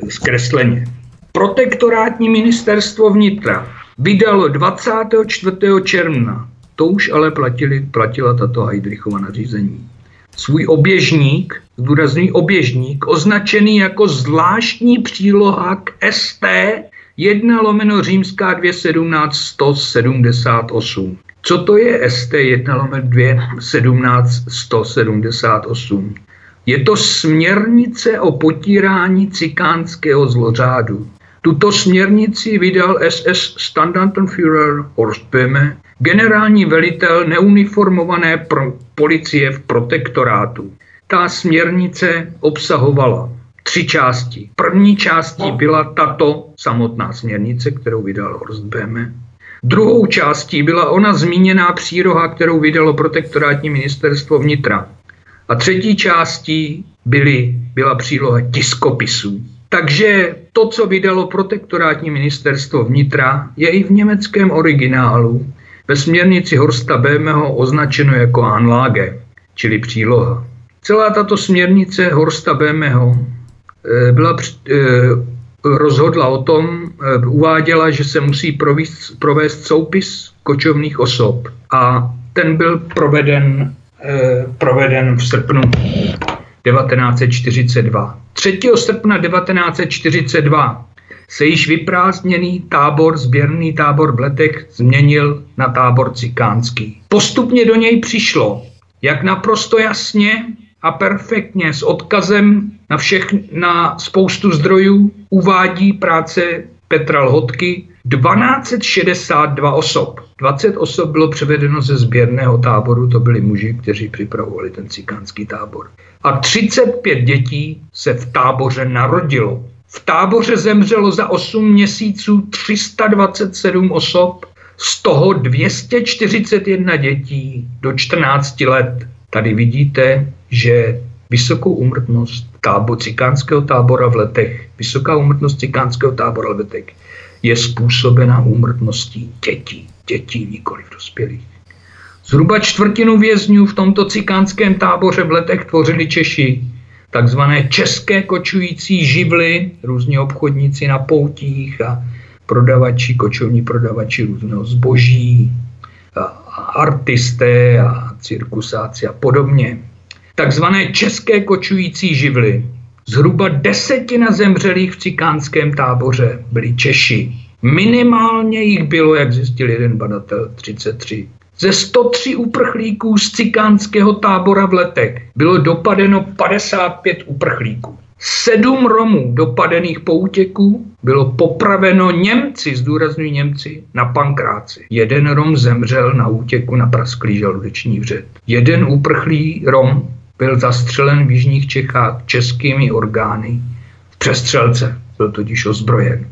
zkresleně. Protektorátní ministerstvo vnitra vydalo 24. června, to už ale platili, platila tato Heidrichova nařízení, svůj oběžník, zdůrazný oběžník, označený jako zvláštní příloha k ST 1 lomeno římská 217 178. Co to je ST 1 lomeno 217 178? Je to směrnice o potírání cikánského zlořádu. Tuto směrnici vydal SS Standartenführer Horst Böhme, generální velitel neuniformované pro policie v protektorátu. Ta směrnice obsahovala tři části. První částí byla tato samotná směrnice, kterou vydal Horst Böhme. Druhou částí byla ona zmíněná příroha, kterou vydalo protektorátní ministerstvo vnitra. A třetí částí byly, byla příloha tiskopisů. Takže to, co vydalo protektorátní ministerstvo vnitra, je i v německém originálu ve směrnici Horsta Bémeho označeno jako Anlage, čili příloha. Celá tato směrnice Horsta Bémeho eh, byla, eh, rozhodla o tom, eh, uváděla, že se musí provést, provést soupis kočovných osob a ten byl proveden, proveden v srpnu 1942. 3. srpna 1942 se již vyprázdněný tábor, sběrný tábor v Letech změnil na tábor cikánský. Postupně do něj přišlo, jak naprosto jasně a perfektně s odkazem na, všech, na spoustu zdrojů uvádí práce Petra Lhotky 1262 osob. 20 osob bylo převedeno ze sběrného táboru, to byli muži, kteří připravovali ten cikánský tábor. A 35 dětí se v táboře narodilo. V táboře zemřelo za 8 měsíců 327 osob, z toho 241 dětí do 14 let. Tady vidíte, že vysokou úmrtnost tábor, cikánského tábora v letech, vysoká úmrtnost cikánského tábora v letech je způsobena úmrtností dětí, dětí nikoli dospělých. Zhruba čtvrtinu vězňů v tomto cikánském táboře v letech tvořili Češi, takzvané české kočující živly, různí obchodníci na poutích a prodavači, kočovní prodavači různého zboží, a artisté a cirkusáci a podobně. Takzvané české kočující živly. Zhruba desetina zemřelých v cikánském táboře byli Češi. Minimálně jich bylo, jak zjistil jeden badatel, 33. Ze 103 uprchlíků z cikánského tábora v letech bylo dopadeno 55 uprchlíků. Sedm Romů dopadených po útěku bylo popraveno Němci, zdůraznují Němci, na pankráci. Jeden Rom zemřel na útěku na prasklý žaludeční vřet. Jeden uprchlý Rom byl zastřelen v jižních Čechách českými orgány v přestřelce, byl totiž ozbrojen.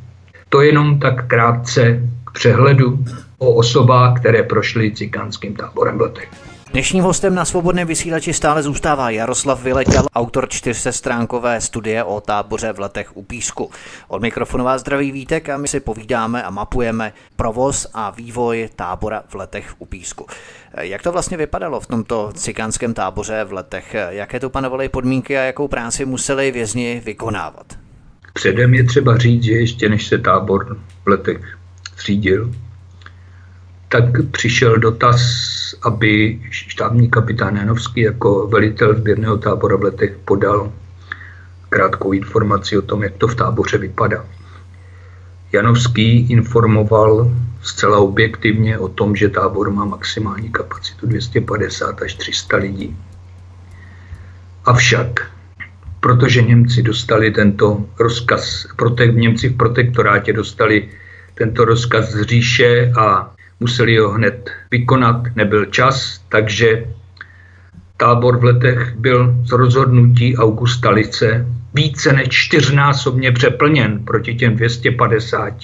To jenom tak krátce k přehledu o osobách, které prošly cikánským táborem v letech. Dnešním hostem na svobodném vysílači stále zůstává Jaroslav Vyletěl, autor čtyřsestránkové studie o táboře v letech u Písku. Od mikrofonu vás zdraví Vítek a my si povídáme a mapujeme provoz a vývoj tábora v letech u Písku. Jak to vlastně vypadalo v tomto cikánském táboře v letech? Jaké tu panovaly podmínky a jakou práci museli vězni vykonávat? Předem je třeba říct, že ještě než se tábor v letech zřídil, tak přišel dotaz, aby štábní kapitán Janovský jako velitel sběrného tábora v letech podal krátkou informaci o tom, jak to v táboře vypadá. Janovský informoval zcela objektivně o tom, že tábor má maximální kapacitu 250 až 300 lidí. Avšak, protože Němci dostali tento rozkaz, prote, Němci v protektorátě dostali tento rozkaz z říše a museli ho hned vykonat, nebyl čas, takže tábor v letech byl z rozhodnutí Augusta Lice více než čtyřnásobně přeplněn proti těm 250.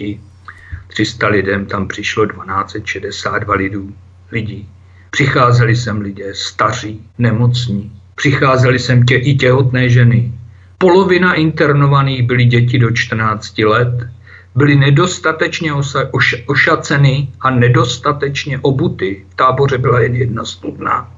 300 lidem tam přišlo 1262 lidů, lidí. Přicházeli sem lidé staří, nemocní, přicházeli sem tě, i těhotné ženy. Polovina internovaných byly děti do 14 let, byly nedostatečně osa, oš, ošaceny a nedostatečně obuty. V táboře byla jen jedna studna.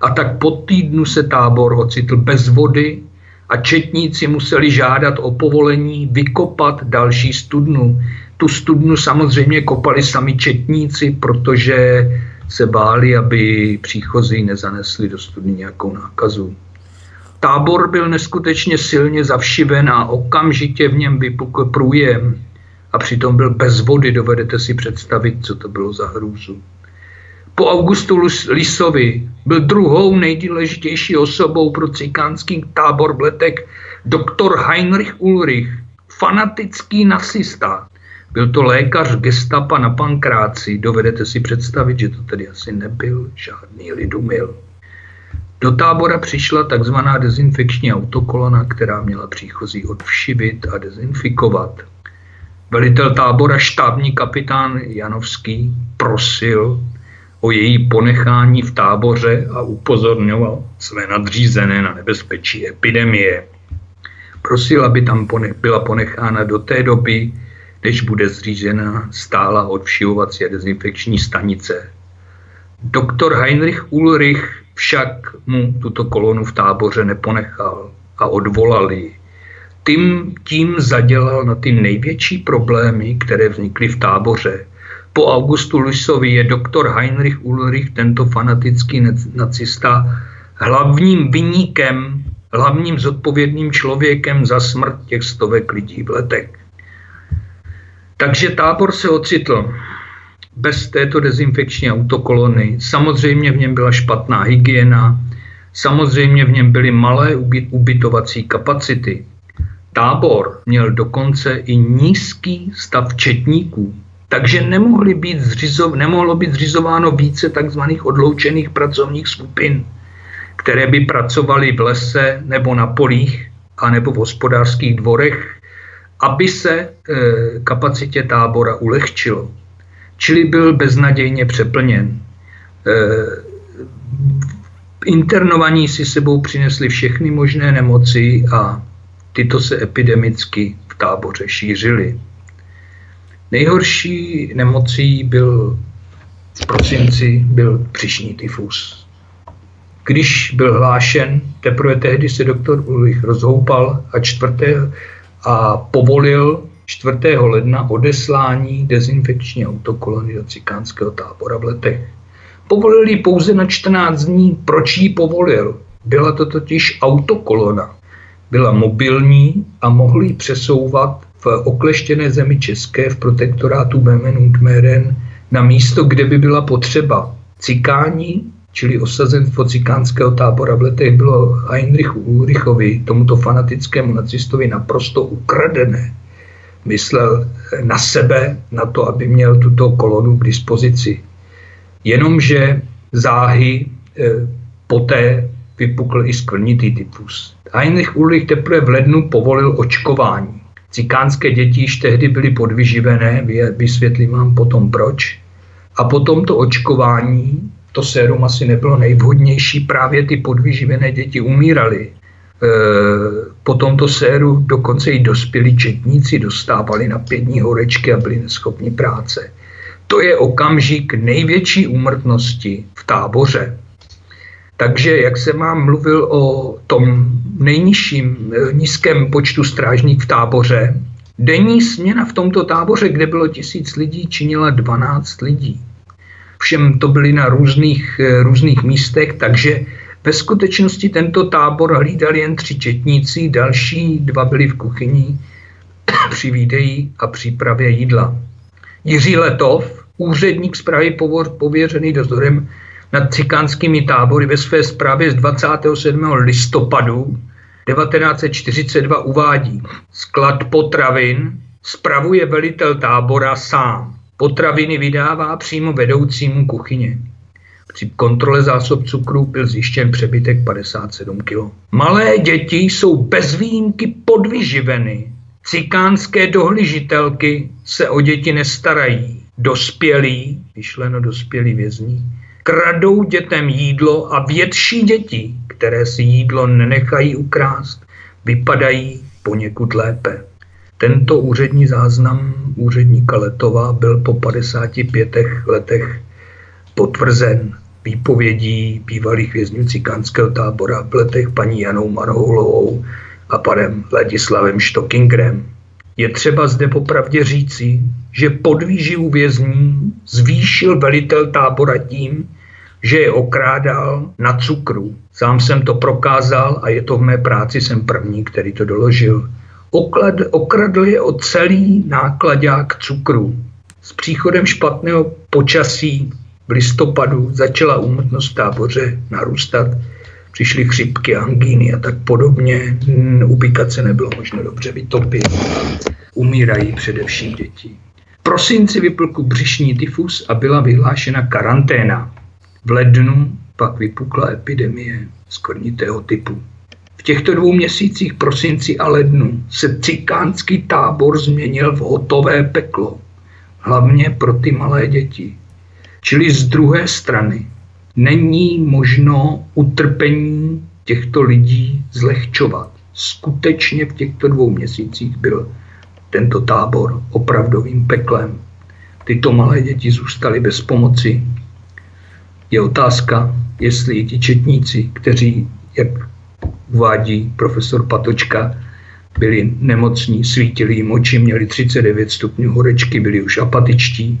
A tak po týdnu se tábor ocitl bez vody a četníci museli žádat o povolení vykopat další studnu. Tu studnu samozřejmě kopali sami četníci, protože se báli, aby příchozí nezanesli do studny nějakou nákazu. Tábor byl neskutečně silně zavšiven a okamžitě v něm vypukl průjem a přitom byl bez vody. Dovedete si představit, co to bylo za hrůzu. Po Augustu Lisovi byl druhou nejdůležitější osobou pro cikánský tábor bletek doktor Heinrich Ulrich, fanatický nasista. Byl to lékař gestapa na pankráci. Dovedete si představit, že to tedy asi nebyl žádný lidumil. Do tábora přišla takzvaná dezinfekční autokolona, která měla příchozí odvšivit a dezinfikovat. Velitel tábora štábní kapitán Janovský prosil o její ponechání v táboře a upozorňoval své nadřízené na nebezpečí epidemie. Prosil, aby tam byla ponechána do té doby, než bude zřízena stála odvšivovací a dezinfekční stanice. Doktor Heinrich Ulrich však mu tuto kolonu v táboře neponechal a odvolal ji tím, tím zadělal na ty největší problémy, které vznikly v táboře. Po Augustu Lusovi je doktor Heinrich Ulrich, tento fanatický nacista, hlavním vyníkem, hlavním zodpovědným člověkem za smrt těch stovek lidí v letech. Takže tábor se ocitl bez této dezinfekční autokolony. Samozřejmě v něm byla špatná hygiena, samozřejmě v něm byly malé ubytovací kapacity. Tábor měl dokonce i nízký stav četníků. Takže nemohly být zřizo, nemohlo být zřizováno více takzvaných odloučených pracovních skupin, které by pracovaly v lese nebo na polích a nebo v hospodářských dvorech, aby se e, kapacitě tábora ulehčilo. Čili byl beznadějně přeplněn. E, internovaní si sebou přinesli všechny možné nemoci a tyto se epidemicky v táboře šířily. Nejhorší nemocí byl v prosinci byl přišní tyfus. Když byl hlášen, teprve tehdy se doktor Ulrich rozhoupal a, čtvrté, a povolil 4. ledna odeslání dezinfekční autokolony do cikánského tábora v letech. Povolil ji pouze na 14 dní. Proč ji povolil? Byla to totiž autokolona. Byla mobilní a mohli ji přesouvat v okleštěné zemi České v protektorátu Bemenundmeren na místo, kde by byla potřeba. Cikání, čili osazenstvo cikánského tábora v letech bylo Heinrichu Ulrichovi, tomuto fanatickému nacistovi, naprosto ukradené. Myslel na sebe, na to, aby měl tuto kolonu k dispozici. Jenomže záhy e, poté vypukl i skvrnitý tyfus. Heinrich Ulrich teprve v lednu povolil očkování. Cikánské děti již tehdy byly podvyživené, vysvětlím vám potom proč. A po tomto očkování, to sérum asi nebylo nejvhodnější, právě ty podvyživené děti umíraly. E, po tomto séru dokonce i dospělí četníci dostávali na pět dní horečky a byli neschopni práce. To je okamžik největší úmrtnosti v táboře. Takže, jak jsem vám mluvil o tom nejnižším, eh, nízkém počtu strážník v táboře, denní směna v tomto táboře, kde bylo tisíc lidí, činila 12 lidí. Všem to byly na různých, eh, různých místech, takže ve skutečnosti tento tábor hlídali jen tři četníci, další dva byli v kuchyni (coughs) při výdeji a přípravě jídla. Jiří Letov, úředník z Prahy pověřený dozorem nad cikánskými tábory ve své zprávě z 27. listopadu 1942 uvádí, sklad potravin spravuje velitel tábora sám. Potraviny vydává přímo vedoucímu kuchyně. Při kontrole zásob cukru byl zjištěn přebytek 57 kg. Malé děti jsou bez výjimky podvyživeny. Cikánské dohlížitelky se o děti nestarají. Dospělí, vyšleno dospělí vězní, kradou dětem jídlo a větší děti, které si jídlo nenechají ukrást, vypadají poněkud lépe. Tento úřední záznam úředníka Letova byl po 55 letech potvrzen výpovědí bývalých vězňů cikánského tábora v letech paní Janou Marhoulovou a panem Ladislavem Štokingrem. Je třeba zde popravdě říci, že podvýživu vězní zvýšil velitel tábora tím, že je okrádal na cukru. Sám jsem to prokázal a je to v mé práci, jsem první, který to doložil. Oklad, okradl je o celý nákladák cukru. S příchodem špatného počasí v listopadu začala úmrtnost v táboře narůstat. Přišly chřipky, angíny a tak podobně. Ubikace nebylo možno dobře vytopit. Umírají především děti. V prosinci vyplku břišní tyfus a byla vyhlášena karanténa. V lednu pak vypukla epidemie skvrnitého typu. V těchto dvou měsících prosinci a lednu se cikánský tábor změnil v hotové peklo, hlavně pro ty malé děti. Čili z druhé strany není možno utrpení těchto lidí zlehčovat. Skutečně v těchto dvou měsících byl tento tábor opravdovým peklem. Tyto malé děti zůstaly bez pomoci. Je otázka, jestli ti četníci, kteří, jak uvádí profesor Patočka, byli nemocní, svítili jim oči, měli 39 stupňů horečky, byli už apatičtí,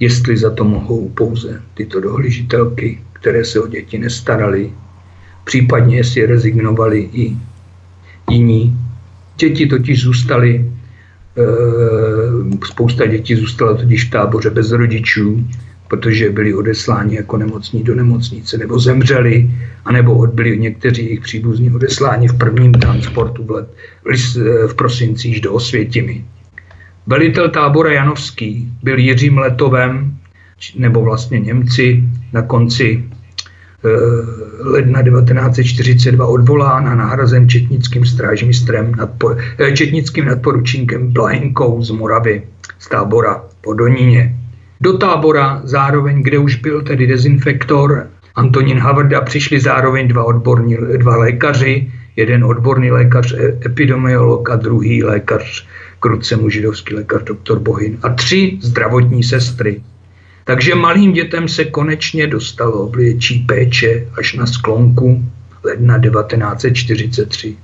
jestli za to mohou pouze tyto dohlížitelky, které se o děti nestarali, případně jestli rezignovali i jiní Děti totiž zůstaly, eh, spousta dětí zůstala totiž v táboře bez rodičů, protože byli odesláni jako nemocní do nemocnice, nebo zemřeli, anebo byli někteří jejich příbuzní odesláni v prvním transportu v, let, v prosinci již do Osvětimi. Velitel tábora Janovský byl Jiřím Letovem, nebo vlastně Němci, na konci eh, ledna 1942 odvolán a nahrazen četnickým strážmistrem, nadpo, eh, četnickým nadporučníkem Blahenkou z Moravy, z tábora po Doníně. Do tábora zároveň, kde už byl tedy dezinfektor Antonín Havrda, přišli zároveň dva, odborní, dva lékaři, jeden odborný lékař, e, epidemiolog a druhý lékař, kruce židovský lékař doktor Bohin a tři zdravotní sestry. Takže malým dětem se konečně dostalo obliečí péče až na sklonku ledna 1943.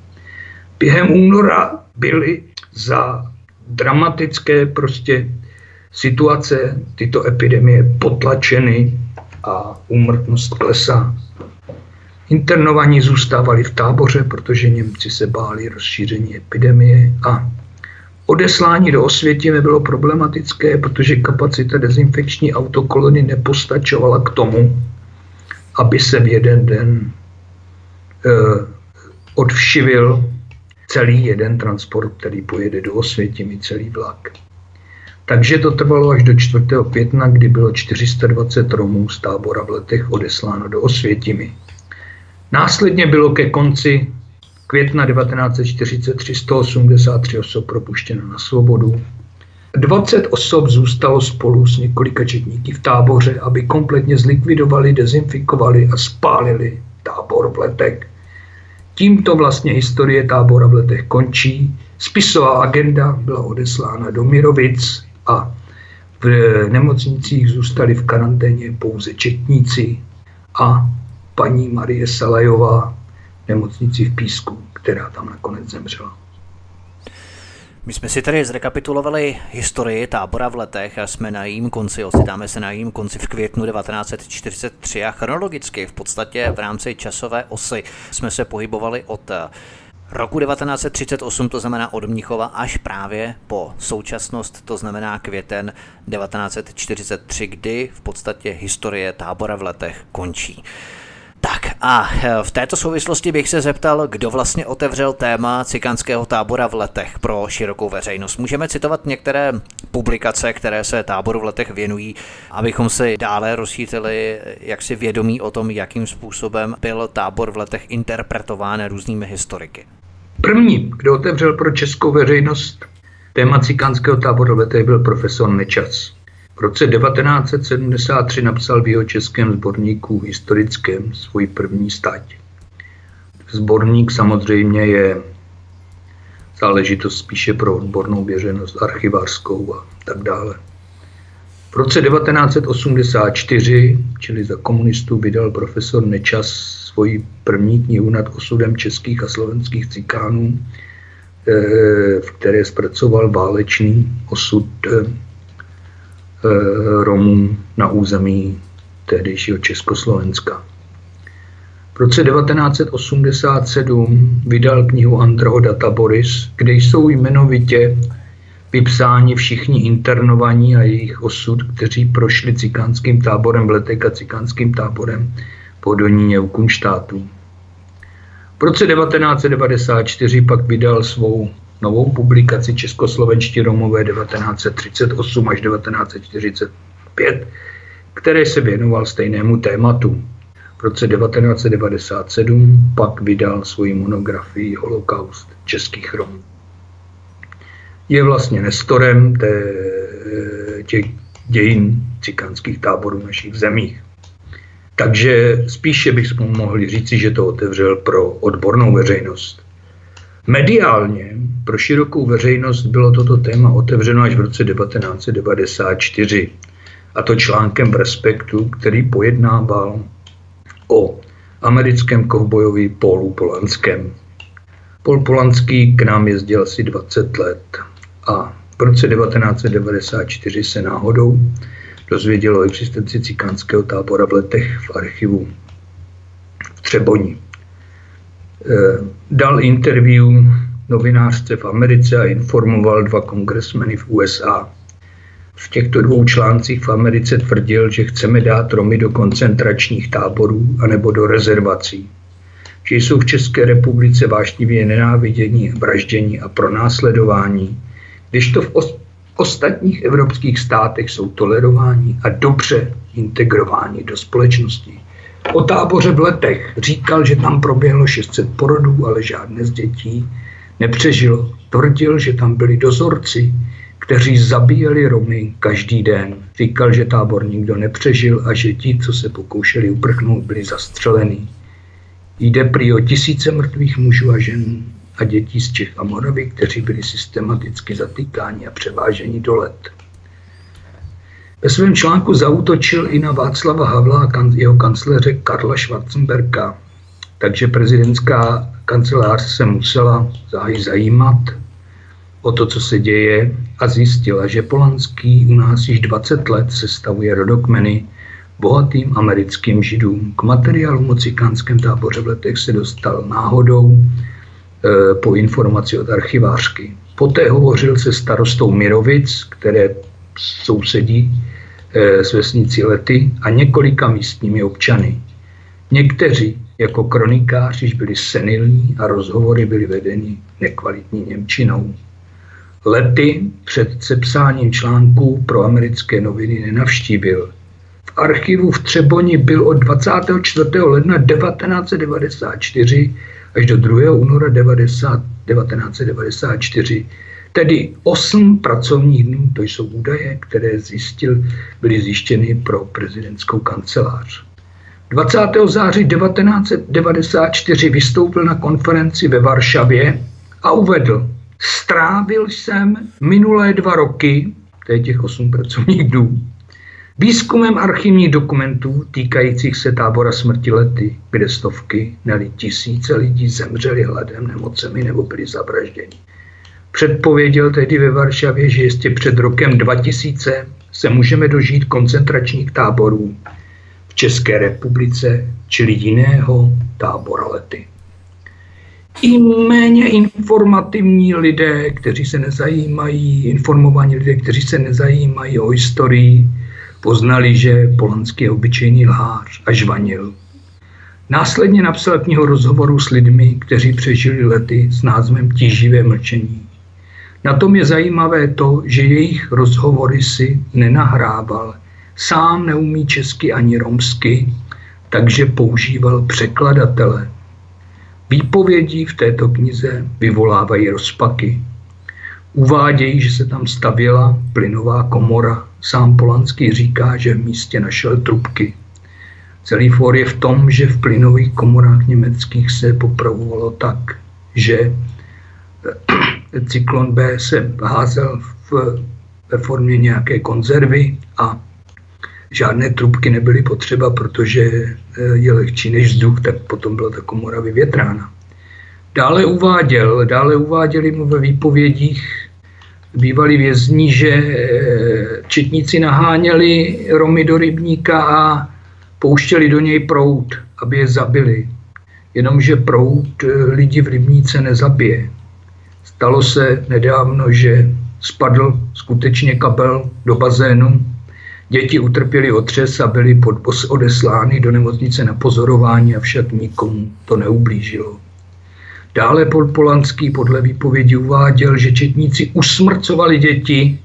Během února byly za dramatické prostě situace tyto epidemie potlačeny a úmrtnost klesá. Internovaní zůstávali v táboře, protože Němci se báli rozšíření epidemie a odeslání do Osvětimi bylo problematické, protože kapacita dezinfekční autokolony nepostačovala k tomu, aby se v jeden den e, odvšivil celý jeden transport, který pojede do Osvětimi, celý vlak. Takže to trvalo až do 4. května, kdy bylo 420 Romů z tábora v letech odesláno do Osvětimi. Následně bylo ke konci května 1943 183 osob propuštěno na svobodu. 20 osob zůstalo spolu s několika četníky v táboře, aby kompletně zlikvidovali, dezinfikovali a spálili tábor v letech. Tímto vlastně historie tábora v letech končí. Spisová agenda byla odeslána do Mirovic a v nemocnicích zůstali v karanténě pouze četníci a paní Marie Salajová nemocnici v Písku, která tam nakonec zemřela. My jsme si tady zrekapitulovali historii tábora v letech a jsme na jím konci, ocitáme se na jím konci v květnu 1943 a chronologicky v podstatě v rámci časové osy jsme se pohybovali od roku 1938, to znamená od Mnichova, až právě po současnost, to znamená květen 1943, kdy v podstatě historie tábora v letech končí. Tak a eh, v této souvislosti bych se zeptal, kdo vlastně otevřel téma cikánského tábora v letech pro širokou veřejnost. Můžeme citovat některé publikace, které se táboru v letech věnují, abychom si dále rozšířili jaksi vědomí o tom, jakým způsobem byl tábor v letech interpretován různými historiky. První, kdo otevřel pro českou veřejnost téma cikánského táboru v letech, byl profesor Nečas. V roce 1973 napsal v jeho českém sborníku historickém svůj první stať. Sborník samozřejmě je záležitost spíše pro odbornou běženost archivářskou a tak dále. V roce 1984, čili za komunistů, vydal profesor Nečas svoji první knihu nad osudem českých a slovenských cikánů, eh, v které zpracoval válečný osud eh, Romů na území tehdejšího Československa. V roce 1987 vydal knihu Androho Boris, kde jsou jmenovitě vypsáni všichni internovaní a jejich osud, kteří prošli cikánským táborem v Letek a cikánským táborem po Doníně u Kunštátu. V roce 1994 pak vydal svou novou publikaci Českoslovenští Romové 1938 až 1945, které se věnoval stejnému tématu. V roce 1997 pak vydal svoji monografii Holokaust českých Romů. Je vlastně nestorem té, těch dějin cikánských táborů v našich zemích. Takže spíše bych mohl říci, že to otevřel pro odbornou veřejnost. Mediálně pro širokou veřejnost bylo toto téma otevřeno až v roce 1994, a to článkem v Respektu, který pojednával o americkém kovbojovi Paulu Polanském. Paul Polanský k nám jezdil asi 20 let a v roce 1994 se náhodou dozvěděl o existenci cikánského tábora v letech v archivu v Třeboni. Eh, dal interview novinářce v Americe a informoval dva kongresmeny v USA. V těchto dvou článcích v Americe tvrdil, že chceme dát Romy do koncentračních táborů anebo do rezervací. Že jsou v České republice vášnivě nenávidění, vraždění a pronásledování, když to v, os- ostatních evropských státech jsou tolerováni a dobře integrováni do společnosti. O táboře v letech říkal, že tam proběhlo 600 porodů, ale žádné z dětí nepřežilo. Tvrdil, že tam byli dozorci, kteří zabíjeli Romy každý den. Říkal, že tábor nikdo nepřežil a že ti, co se pokoušeli uprchnout, byli zastřelení. Jde prý o tisíce mrtvých mužů a žen a dětí z Čech a Moravy, kteří byli systematicky zatýkáni a převáženi do let. Ve svém článku zautočil i na Václava Havla a jeho kancléře Karla Schwarzenberga, takže prezidentská kancelář se musela záhy zajímat o to, co se děje a zjistila, že Polanský u nás již 20 let sestavuje rodokmeny bohatým americkým židům. K materiálu o cikánském táboře v letech se dostal náhodou e, po informaci od archivářky. Poté hovořil se starostou Mirovic, které sousedí e, s vesnicí Lety a několika místními občany. Někteří jako kronikáři byli senilní a rozhovory byly vedeny nekvalitní Němčinou. Lety před sepsáním článků pro americké noviny nenavštívil. V archivu v Třeboni byl od 24. ledna 1994 až do 2. února 1994, tedy 8 pracovních dnů, to jsou údaje, které zjistil, byly zjištěny pro prezidentskou kancelář. 20. září 1994 vystoupil na konferenci ve Varšavě a uvedl, strávil jsem minulé dva roky, to je těch 8 pracovních dnů, výzkumem archivních dokumentů týkajících se tábora smrti lety, kde stovky, neli tisíce lidí zemřeli hladem, nemocemi nebo byli zavražděni. Předpověděl tehdy ve Varšavě, že ještě před rokem 2000 se můžeme dožít koncentračních táborů v České republice, čili jiného tábora lety. I méně informativní lidé, kteří se nezajímají, informovaní lidé, kteří se nezajímají o historii, poznali, že Polanský je obyčejný lhář a žvanil. Následně napsal knihu rozhovoru s lidmi, kteří přežili lety s názvem Tíživé mlčení. Na tom je zajímavé to, že jejich rozhovory si nenahrával. Sám neumí česky ani romsky, takže používal překladatele. Výpovědi v této knize vyvolávají rozpaky. Uvádějí, že se tam stavěla plynová komora. Sám Polanský říká, že v místě našel trubky. Celý for je v tom, že v plynových komorách německých se popravovalo tak, že cyklon B se házel v, ve formě nějaké konzervy a žádné trubky nebyly potřeba, protože eh, je lehčí než vzduch, tak potom byla ta komora vyvětrána. Dále uváděl, dále uváděli mu ve výpovědích bývalí vězni, že eh, četníci naháněli Romy do rybníka a pouštěli do něj prout, aby je zabili. Jenomže prout eh, lidi v rybníce nezabije. Stalo se nedávno, že spadl skutečně kabel do bazénu. Děti utrpěli otřes a byly odeslány do nemocnice na pozorování, avšak nikomu to neublížilo. Dále Pol Polanský podle výpovědi uváděl, že četníci usmrcovali děti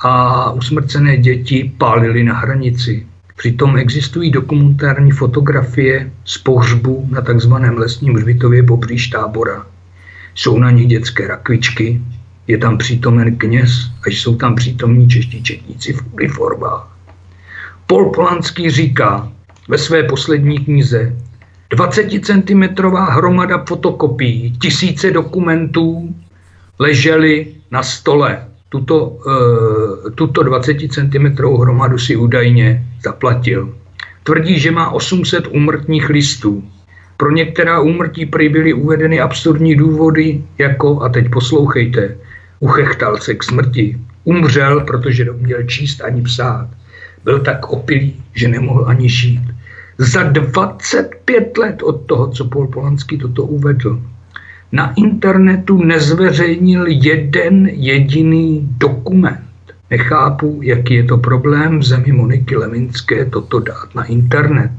a usmrcené děti pálili na hranici. Přitom existují dokumentární fotografie z pohřbu na takzvaném lesním hřbitově poblíž tábora. Jsou na nich dětské rakvičky, je tam přítomen kněz a jsou tam přítomní čeští četníci v uniformách. Pol Polanský říká ve své poslední knize 20 cm hromada fotokopií, tisíce dokumentů ležely na stole. Tuto, uh, tuto 20 cm hromadu si údajně zaplatil. Tvrdí, že má 800 úmrtních listů. Pro některá úmrtí prý byly uvedeny absurdní důvody, jako, a teď poslouchejte, uchechtal se k smrti, umřel, protože neuměl číst ani psát. Byl tak opilý, že nemohl ani žít. Za 25 let od toho, co Paul Polanský toto uvedl, na internetu nezveřejnil jeden jediný dokument. Nechápu, jaký je to problém v zemi Moniky Leminské toto dát na internet.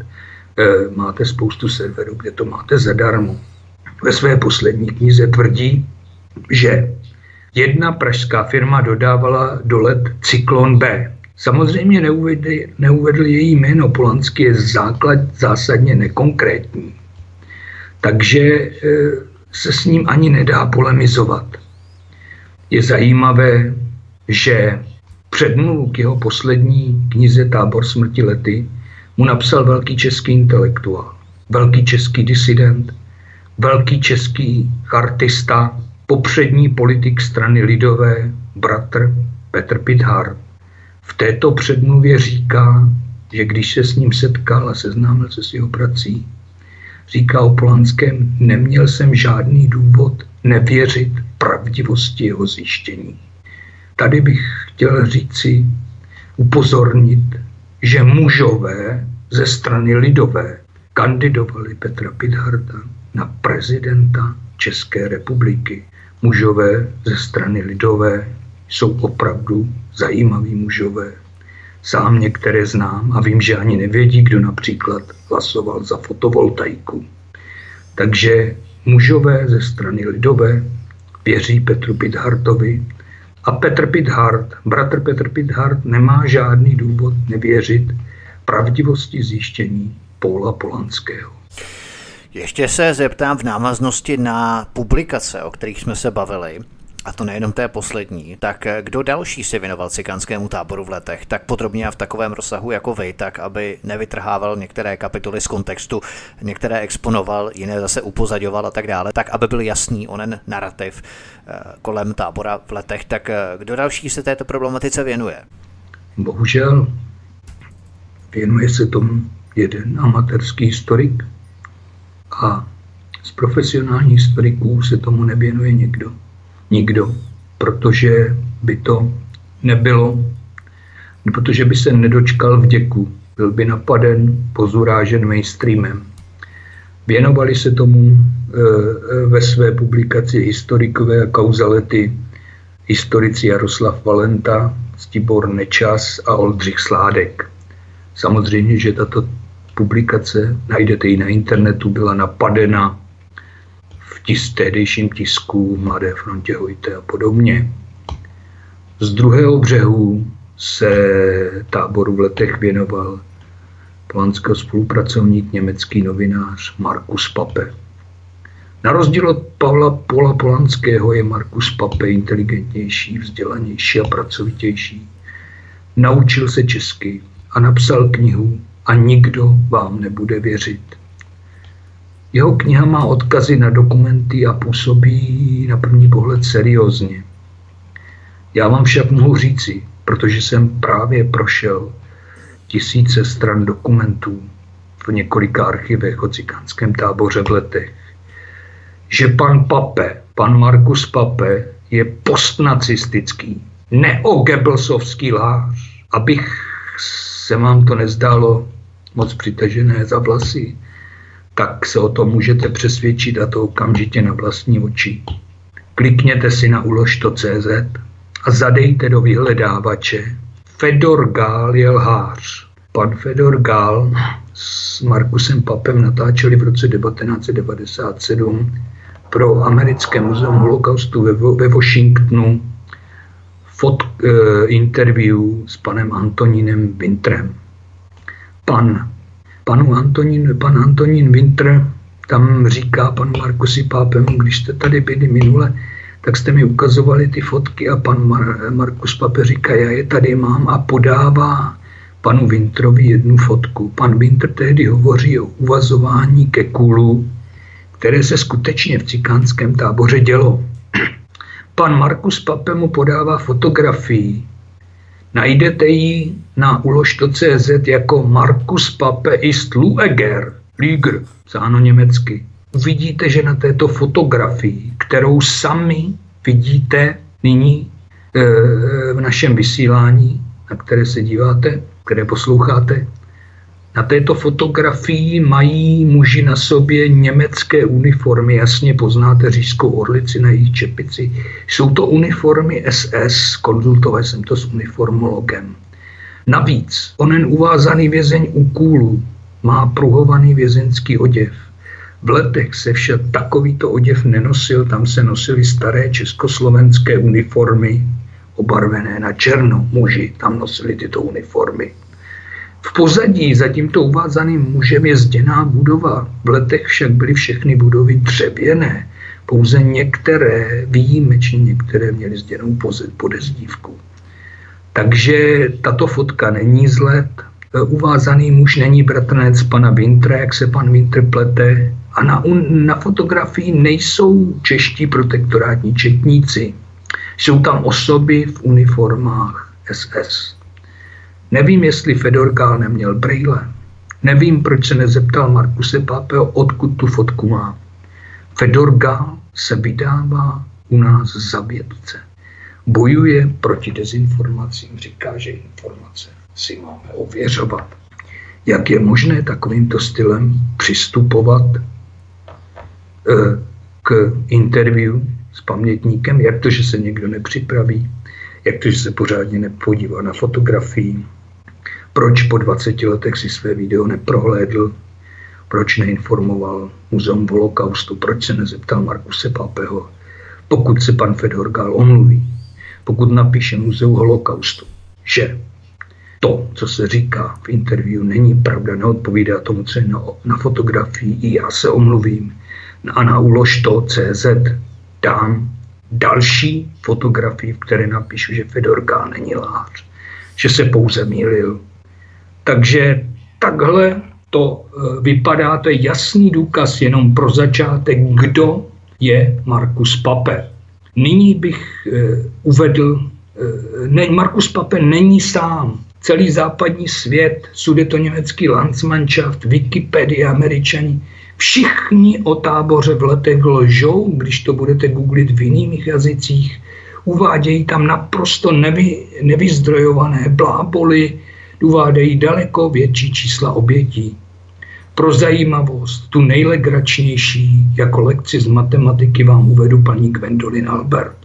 E, máte spoustu serverů, kde to máte zadarmo. Ve své poslední knize tvrdí, že jedna pražská firma dodávala do let Cyklon B. Samozřejmě neuvedl, neuvedl její jméno, Polanský je základ zásadně nekonkrétní. Takže e, se s ním ani nedá polemizovat. Je zajímavé, že předmluvu k jeho poslední knize Tábor smrti lety mu napsal velký český intelektuál, velký český disident, velký český chartista, popřední politik strany Lidové, bratr Petr Pithard. V této předmluvě říká, že když se s ním setkal a seznámil se s jeho prací, říká o Polanském, neměl jsem žádný důvod nevěřit pravdivosti jeho zjištění. Tady bych chtěl říci, upozornit, že mužové ze strany lidové kandidovali Petra Pidharta na prezidenta České republiky. Mužové ze strany lidové jsou opravdu zajímaví mužové. Sám některé znám a vím, že ani nevědí, kdo například hlasoval za fotovoltaiku. Takže mužové ze strany lidové věří Petru Pidhartovi a Petr Pithart, bratr Petr Pithart, nemá žádný důvod nevěřit pravdivosti zjištění Paula Polanského. Ještě se zeptám v návaznosti na publikace, o kterých jsme se bavili a to nejenom té poslední, tak kdo další se věnoval cikánskému táboru v letech? Tak podrobně a v takovém rozsahu jako vy, tak aby nevytrhával některé kapitoly z kontextu, některé exponoval, jiné zase upozaďoval a tak dále, tak aby byl jasný onen narrativ eh, kolem tábora v letech, tak eh, kdo další se této problematice věnuje? Bohužel věnuje se tomu jeden amatérský historik a z profesionálních historiků se tomu nevěnuje někdo nikdo, protože by to nebylo, protože by se nedočkal vděku, byl by napaden, pozurážen mainstreamem. Věnovali se tomu e, ve své publikaci historikové a kauzalety historici Jaroslav Valenta, Stibor Nečas a Oldřich Sládek. Samozřejmě, že tato publikace, najdete ji na internetu, byla napadena tis, tehdejším tisku, Mladé frontě Hojte a podobně. Z druhého břehu se táboru v letech věnoval polanského spolupracovník, německý novinář Markus Pape. Na rozdíl od Pavla Pola Polanského je Markus Pape inteligentnější, vzdělanější a pracovitější. Naučil se česky a napsal knihu a nikdo vám nebude věřit. Jeho kniha má odkazy na dokumenty a působí na první pohled seriózně. Já vám však mohu říci, protože jsem právě prošel tisíce stran dokumentů v několika archivech o cikánském táboře v letech, že pan Pape, pan Markus Pape je postnacistický, neogebelsovský lhář, abych se vám to nezdálo moc přitažené za vlasy, tak se o tom můžete přesvědčit a to okamžitě na vlastní oči. Klikněte si na ulož.cz a zadejte do vyhledávače Fedor Gál je lhář. Pan Fedor Gál s Markusem Papem natáčeli v roce 1997 pro americké muzeum holokaustu ve, ve Washingtonu fot, uh, interview s panem Antonínem Wintrem. Pan panu Antonín, pan Antonín Winter tam říká panu Markusi Pápemu, když jste tady byli minule, tak jste mi ukazovali ty fotky a pan Mar- Markus Pape říká, já je tady mám a podává panu Winterovi jednu fotku. Pan Winter tehdy hovoří o uvazování ke kulu, které se skutečně v cikánském táboře dělo. Pan Markus Pape mu podává fotografii Najdete ji na ulož.cz jako Markus Pape ist Lueger, Lüger, záno německy. Uvidíte, že na této fotografii, kterou sami vidíte nyní e, v našem vysílání, na které se díváte, které posloucháte, na této fotografii mají muži na sobě německé uniformy, jasně poznáte říšskou orlici na jejich čepici. Jsou to uniformy SS, konzultoval jsem to s uniformologem. Navíc onen uvázaný vězeň u kůlu má pruhovaný vězeňský oděv. V letech se však takovýto oděv nenosil, tam se nosily staré československé uniformy, obarvené na černo. Muži tam nosili tyto uniformy. V pozadí za tímto uvázaným mužem je zděná budova. V letech však byly všechny budovy dřevěné. Pouze některé, výjimečně některé, měly zděnou podezdívku. Takže tato fotka není z let. Uvázaný muž není bratranec pana Vintra, jak se pan Vintr plete. A na, na fotografii nejsou čeští protektorátní četníci. Jsou tam osoby v uniformách SS. Nevím, jestli Fedor Gál neměl brýle. Nevím, proč se nezeptal Markuse Pápeho, odkud tu fotku má. Fedor Gál se vydává u nás za vědce. Bojuje proti dezinformacím, říká, že informace si máme ověřovat. Jak je možné takovýmto stylem přistupovat eh, k interview s pamětníkem, jak to, že se někdo nepřipraví, jak to, že se pořádně nepodívá na fotografii, proč po 20 letech si své video neprohlédl, proč neinformoval Muzeum holokaustu, proč se nezeptal Markuse Papeho, pokud se pan Fedor Gál omluví, pokud napíše Muzeum holokaustu, že to, co se říká v interview, není pravda, neodpovídá tomu, co je na, na fotografii, i já se omluvím. A na ulož to CZ dám další fotografii, v které napíšu, že Fedor Gál není lář, že se pouze mýlil, takže takhle to e, vypadá, to je jasný důkaz jenom pro začátek, kdo je Markus Pape. Nyní bych e, uvedl, e, ne, Markus Pape není sám. Celý západní svět, německý Landsmannschaft, Wikipedia, američani, všichni o táboře v letech lžou, když to budete googlit v jiných jazycích, uvádějí tam naprosto nevy, nevyzdrojované bláboli, uvádějí daleko větší čísla obětí. Pro zajímavost, tu nejlegračnější jako lekci z matematiky vám uvedu paní Gwendolyn Albert.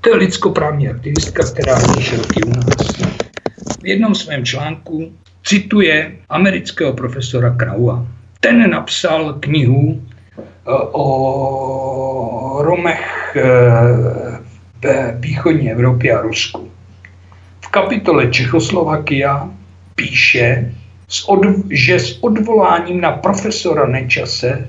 To je lidskoprávní aktivistka, která píše roky u nás. V jednom svém článku cituje amerického profesora Kraua. Ten napsal knihu eh, o Romech eh, ve východní Evropě a Rusku. V kapitole Čechoslovakia píše, že s odvoláním na profesora Nečase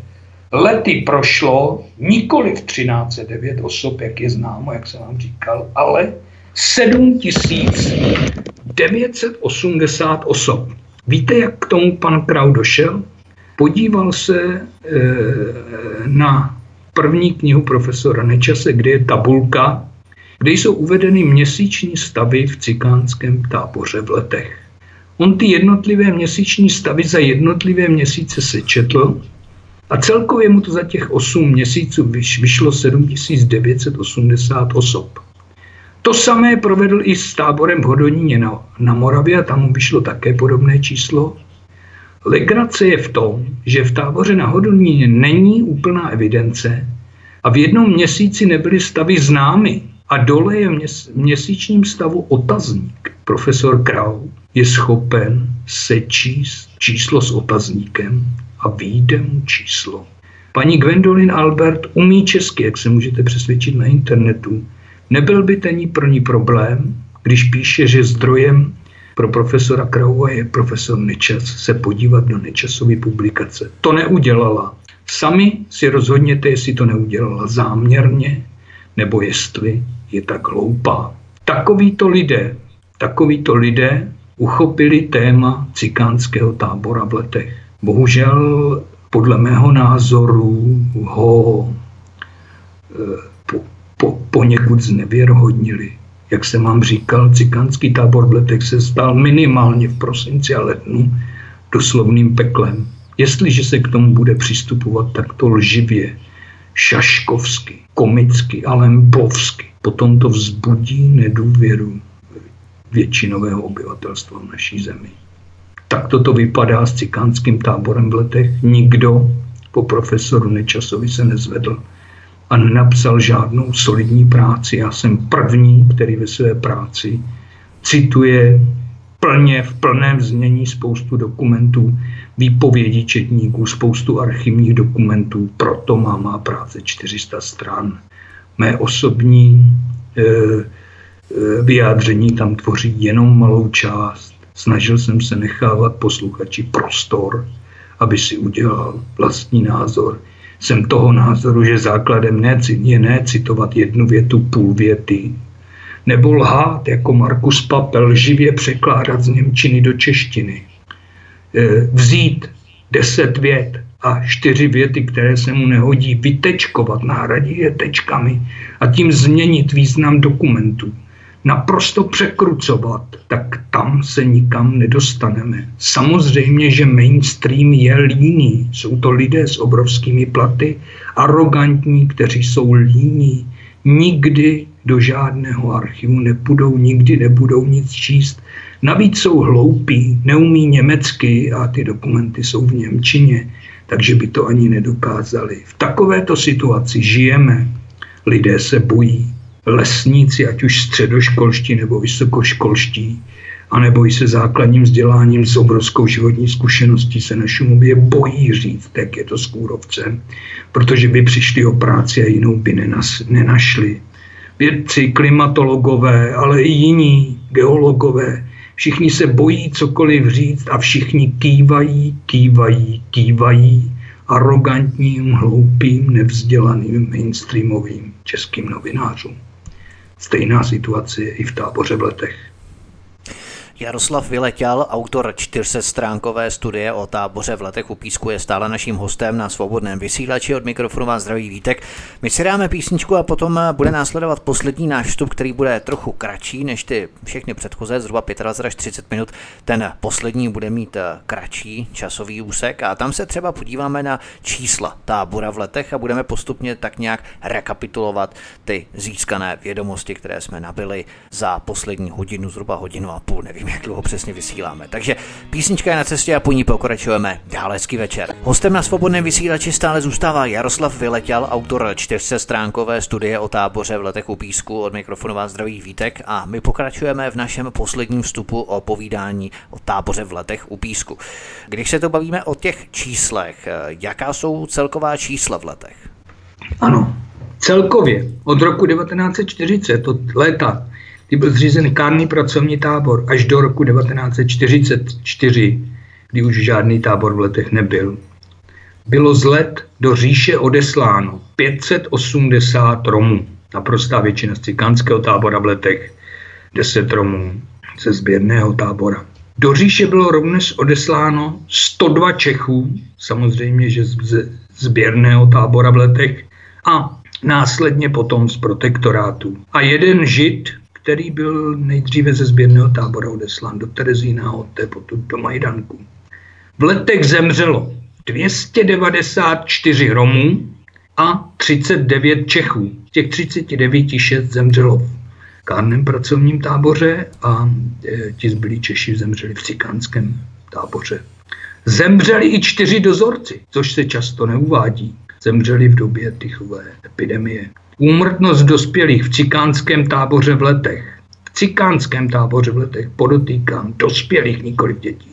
lety prošlo nikoli v 1309 osob, jak je známo, jak jsem vám říkal, ale 7980 osob. Víte, jak k tomu pan Krau došel? Podíval se e, na první knihu profesora Nečase, kde je tabulka, kde jsou uvedeny měsíční stavy v cikánském táboře v letech. On ty jednotlivé měsíční stavy za jednotlivé měsíce sečetl a celkově mu to za těch 8 měsíců vyšlo 7980 osob. To samé provedl i s táborem v Hodoníně na, na Moravě a tam mu vyšlo také podobné číslo. Legrace je v tom, že v táboře na Hodoníně není úplná evidence a v jednom měsíci nebyly stavy známy a dole je v měsíčním stavu otazník. Profesor Krau je schopen sečíst číslo s otazníkem a vyjde mu číslo. Paní Gwendolyn Albert umí česky, jak se můžete přesvědčit na internetu. Nebyl by ten pro ní problém, když píše, že zdrojem pro profesora Kraua je profesor Nečas, se podívat do Nečasové publikace. To neudělala. Sami si rozhodněte, jestli to neudělala záměrně, nebo jestli je tak hloupá. Takovýto lidé, takovýto lidé uchopili téma cikánského tábora v letech. Bohužel podle mého názoru ho eh, po, po, poněkud znevěrohodnili. Jak jsem vám říkal, cikánský tábor v letech se stal minimálně v prosinci a lednu doslovným peklem. Jestliže se k tomu bude přistupovat takto lživě, šaškovsky, komicky a lembovsky, potom to vzbudí nedůvěru většinového obyvatelstva v naší zemi. Tak toto vypadá s cikánským táborem v letech. Nikdo po profesoru Nečasovi se nezvedl a nenapsal žádnou solidní práci. Já jsem první, který ve své práci cituje plně, v plném znění spoustu dokumentů, výpovědi četníků, spoustu archivních dokumentů, proto má má práce 400 stran. Mé osobní e, e, vyjádření tam tvoří jenom malou část. Snažil jsem se nechávat posluchači prostor, aby si udělal vlastní názor. Jsem toho názoru, že základem ne, je ne citovat jednu větu, půl věty, nebo lhát jako Markus Papel, živě překládat z Němčiny do češtiny. E, vzít deset vět a čtyři věty, které se mu nehodí, vytečkovat, nahradit je tečkami a tím změnit význam dokumentu naprosto překrucovat, tak tam se nikam nedostaneme. Samozřejmě, že mainstream je líný. Jsou to lidé s obrovskými platy, arrogantní, kteří jsou líní. Nikdy do žádného archivu nepůjdou, nikdy nebudou nic číst. Navíc jsou hloupí, neumí německy a ty dokumenty jsou v Němčině, takže by to ani nedokázali. V takovéto situaci žijeme. Lidé se bojí, lesníci, ať už středoškolští nebo vysokoškolští, anebo i se základním vzděláním s obrovskou životní zkušeností se na Šumově bojí říct, jak je to s kůrovcem, protože by přišli o práci a jinou by nenas, nenašli. Vědci, klimatologové, ale i jiní geologové, všichni se bojí cokoliv říct a všichni kývají, kývají, kývají arrogantním, hloupým, nevzdělaným mainstreamovým českým novinářům. Stejná situace je i v táboře v letech. Jaroslav Vyletěl, autor 400 stránkové studie o táboře v letech u Písku, je stále naším hostem na svobodném vysílači od mikrofonu vás zdraví Vítek. My si dáme písničku a potom bude následovat poslední náš vstup, který bude trochu kratší než ty všechny předchozí, zhruba 25 až 30 minut. Ten poslední bude mít eh, kratší časový úsek a tam se třeba podíváme na čísla tábora v letech a budeme postupně tak nějak rekapitulovat ty získané vědomosti, které jsme nabili za poslední hodinu, zhruba hodinu a půl, nevím jak dlouho přesně vysíláme. Takže písnička je na cestě a po ní pokračujeme. Dál hezký večer. Hostem na svobodném vysílači stále zůstává Jaroslav Vyletěl, autor čtyřse stránkové studie o táboře v letech u Písku. Od mikrofonu vás zdraví Vítek a my pokračujeme v našem posledním vstupu o povídání o táboře v letech u Písku. Když se to bavíme o těch číslech, jaká jsou celková čísla v letech? Ano, celkově od roku 1940, od léta kdy byl zřízen kárný pracovní tábor až do roku 1944, kdy už žádný tábor v letech nebyl. Bylo z let do říše odesláno 580 Romů, naprostá většina z cikánského tábora v letech, 10 Romů ze sběrného tábora. Do říše bylo rovněž odesláno 102 Čechů, samozřejmě, že z sběrného tábora v letech, a následně potom z protektorátu. A jeden žid který byl nejdříve ze sběrného tábora odeslán do Terezína a odté potom do Majdanku. V letech zemřelo 294 Romů a 39 Čechů. Z těch 39 6 zemřelo v kárném pracovním táboře a e, ti zbylí Češi zemřeli v cikánském táboře. Zemřeli i čtyři dozorci, což se často neuvádí. Zemřeli v době tychové epidemie. Úmrtnost dospělých v cikánském táboře v letech, v cikánském táboře v letech, podotýkám, dospělých, nikoli dětí,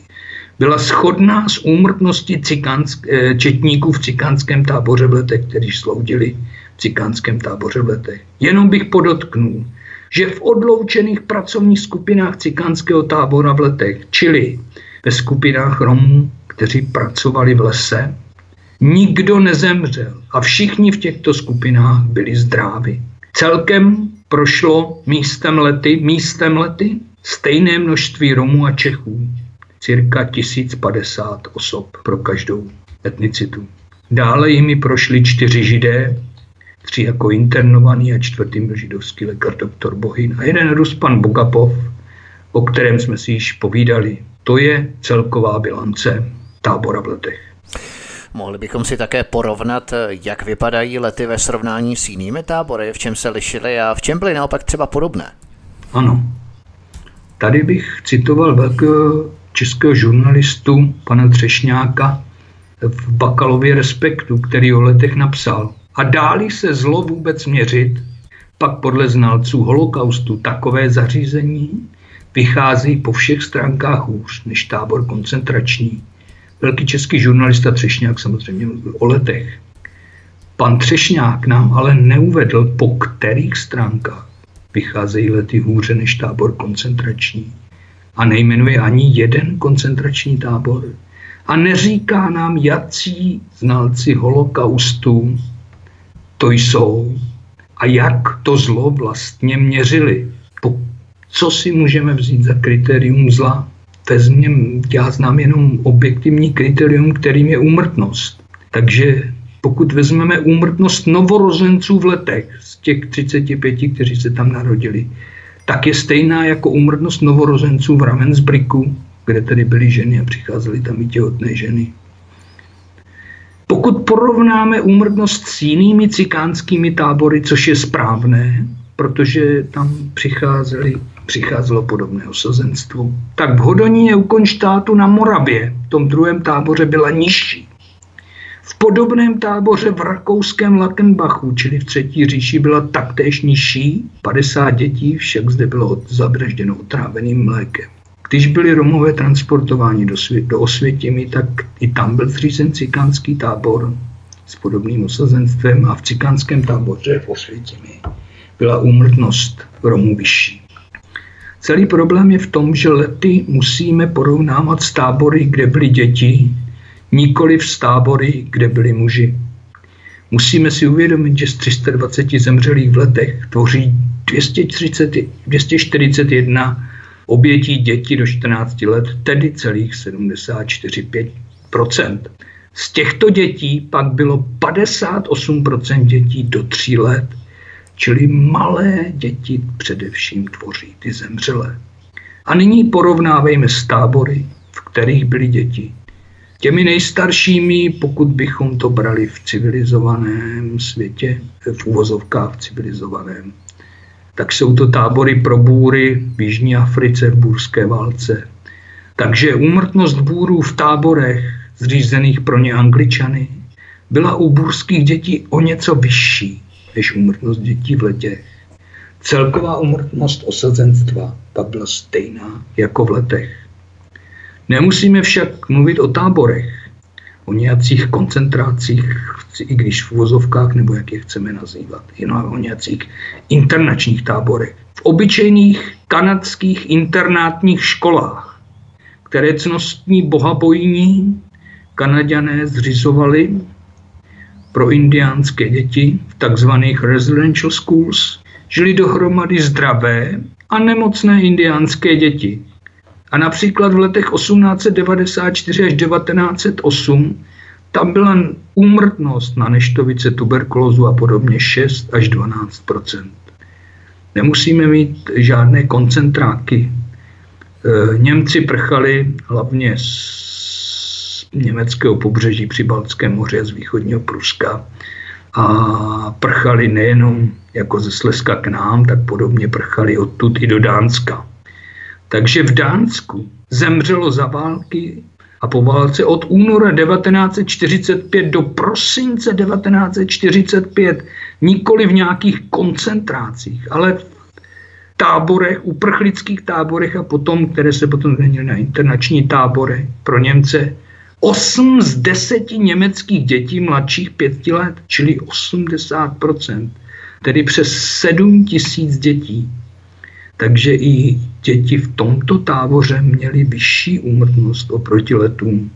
byla shodná s úmrtností cikánsk, eh, četníků v cikánském táboře v letech, kteří sloudili v cikánském táboře v letech. Jenom bych podotknul, že v odloučených pracovních skupinách cikánského tábora v letech, čili ve skupinách Romů, kteří pracovali v lese, Nikdo nezemřel a všichni v těchto skupinách byli zdraví. Celkem prošlo místem lety, místem lety stejné množství Romů a Čechů, cirka 1050 osob pro každou etnicitu. Dále jimi prošli čtyři židé, tři jako internovaný a čtvrtým byl židovský lékař doktor Bohin a jeden Rus pan Bogapov, o kterém jsme si již povídali. To je celková bilance tábora v letech. Mohli bychom si také porovnat, jak vypadají lety ve srovnání s jinými tábory, v čem se lišily a v čem byly naopak třeba podobné. Ano. Tady bych citoval velkého českého žurnalistu, pana Třešňáka, v Bakalově Respektu, který o letech napsal. A dáli se zlo vůbec měřit, pak podle znalců holokaustu takové zařízení vychází po všech stránkách hůř než tábor koncentrační. Velký český žurnalista Třešňák samozřejmě mluvil o letech. Pan Třešňák nám ale neuvedl, po kterých stránkách vycházejí lety hůře než tábor koncentrační. A nejmenuje ani jeden koncentrační tábor. A neříká nám, jací znalci holokaustu to jsou a jak to zlo vlastně měřili. Co si můžeme vzít za kritérium zla? Vezměm, já znám jenom objektivní kritérium, kterým je úmrtnost. Takže pokud vezmeme úmrtnost novorozenců v letech z těch 35, kteří se tam narodili, tak je stejná jako úmrtnost novorozenců v Ravensbricku, kde tedy byly ženy a přicházely tam i těhotné ženy. Pokud porovnáme úmrtnost s jinými cikánskými tábory, což je správné, protože tam přicházeli, přicházelo podobné osazenstvo, tak v Hodoníně u Konštátu na Moravě v tom druhém táboře byla nižší. V podobném táboře v rakouském Lakenbachu, čili v třetí říši, byla taktéž nižší. 50 dětí však zde bylo zabrežděno otráveným mlékem. Když byli Romové transportováni do, svě- do Osvětimi, tak i tam byl zřízen cikánský tábor s podobným osazenstvem a v cikánském táboře v Osvětimi byla úmrtnost Romů vyšší. Celý problém je v tom, že lety musíme porovnávat s tábory, kde byly děti, nikoli v tábory, kde byli muži. Musíme si uvědomit, že z 320 zemřelých v letech tvoří 230, 241 obětí dětí do 14 let, tedy celých 74,5% Z těchto dětí pak bylo 58% dětí do 3 let, čili malé děti především tvoří ty zemřelé. A nyní porovnávejme s tábory, v kterých byly děti. Těmi nejstaršími, pokud bychom to brali v civilizovaném světě, v uvozovkách civilizovaném, tak jsou to tábory pro bůry v Jižní Africe v bůrské válce. Takže úmrtnost bůrů v táborech zřízených pro ně angličany byla u bůrských dětí o něco vyšší než úmrtnost dětí v letech. Celková úmrtnost osazenstva pak byla stejná jako v letech. Nemusíme však mluvit o táborech, o nějakých koncentrácích, i když v vozovkách, nebo jak je chceme nazývat, jenom o nějakých internačních táborech. V obyčejných kanadských internátních školách, které cnostní bohabojní kanaděné zřizovali pro indiánské děti v takzvaných residential schools, žili dohromady zdravé a nemocné indiánské děti, a například v letech 1894 až 1908 tam byla úmrtnost na neštovice, tuberkulózu a podobně 6 až 12% Nemusíme mít žádné koncentráky. E, Němci prchali hlavně z německého pobřeží při Baltském moři a z východního Pruska a prchali nejenom jako ze Slezska k nám, tak podobně prchali odtud i do Dánska. Takže v Dánsku zemřelo za války a po válce od února 1945 do prosince 1945 nikoli v nějakých koncentrácích, ale v táborech, uprchlických táborech a potom, které se potom změnily na internační tábory pro Němce, 8 z 10 německých dětí mladších 5 let, čili 80%, tedy přes 7 tisíc dětí takže i děti v tomto táboře měly vyšší úmrtnost oproti letům.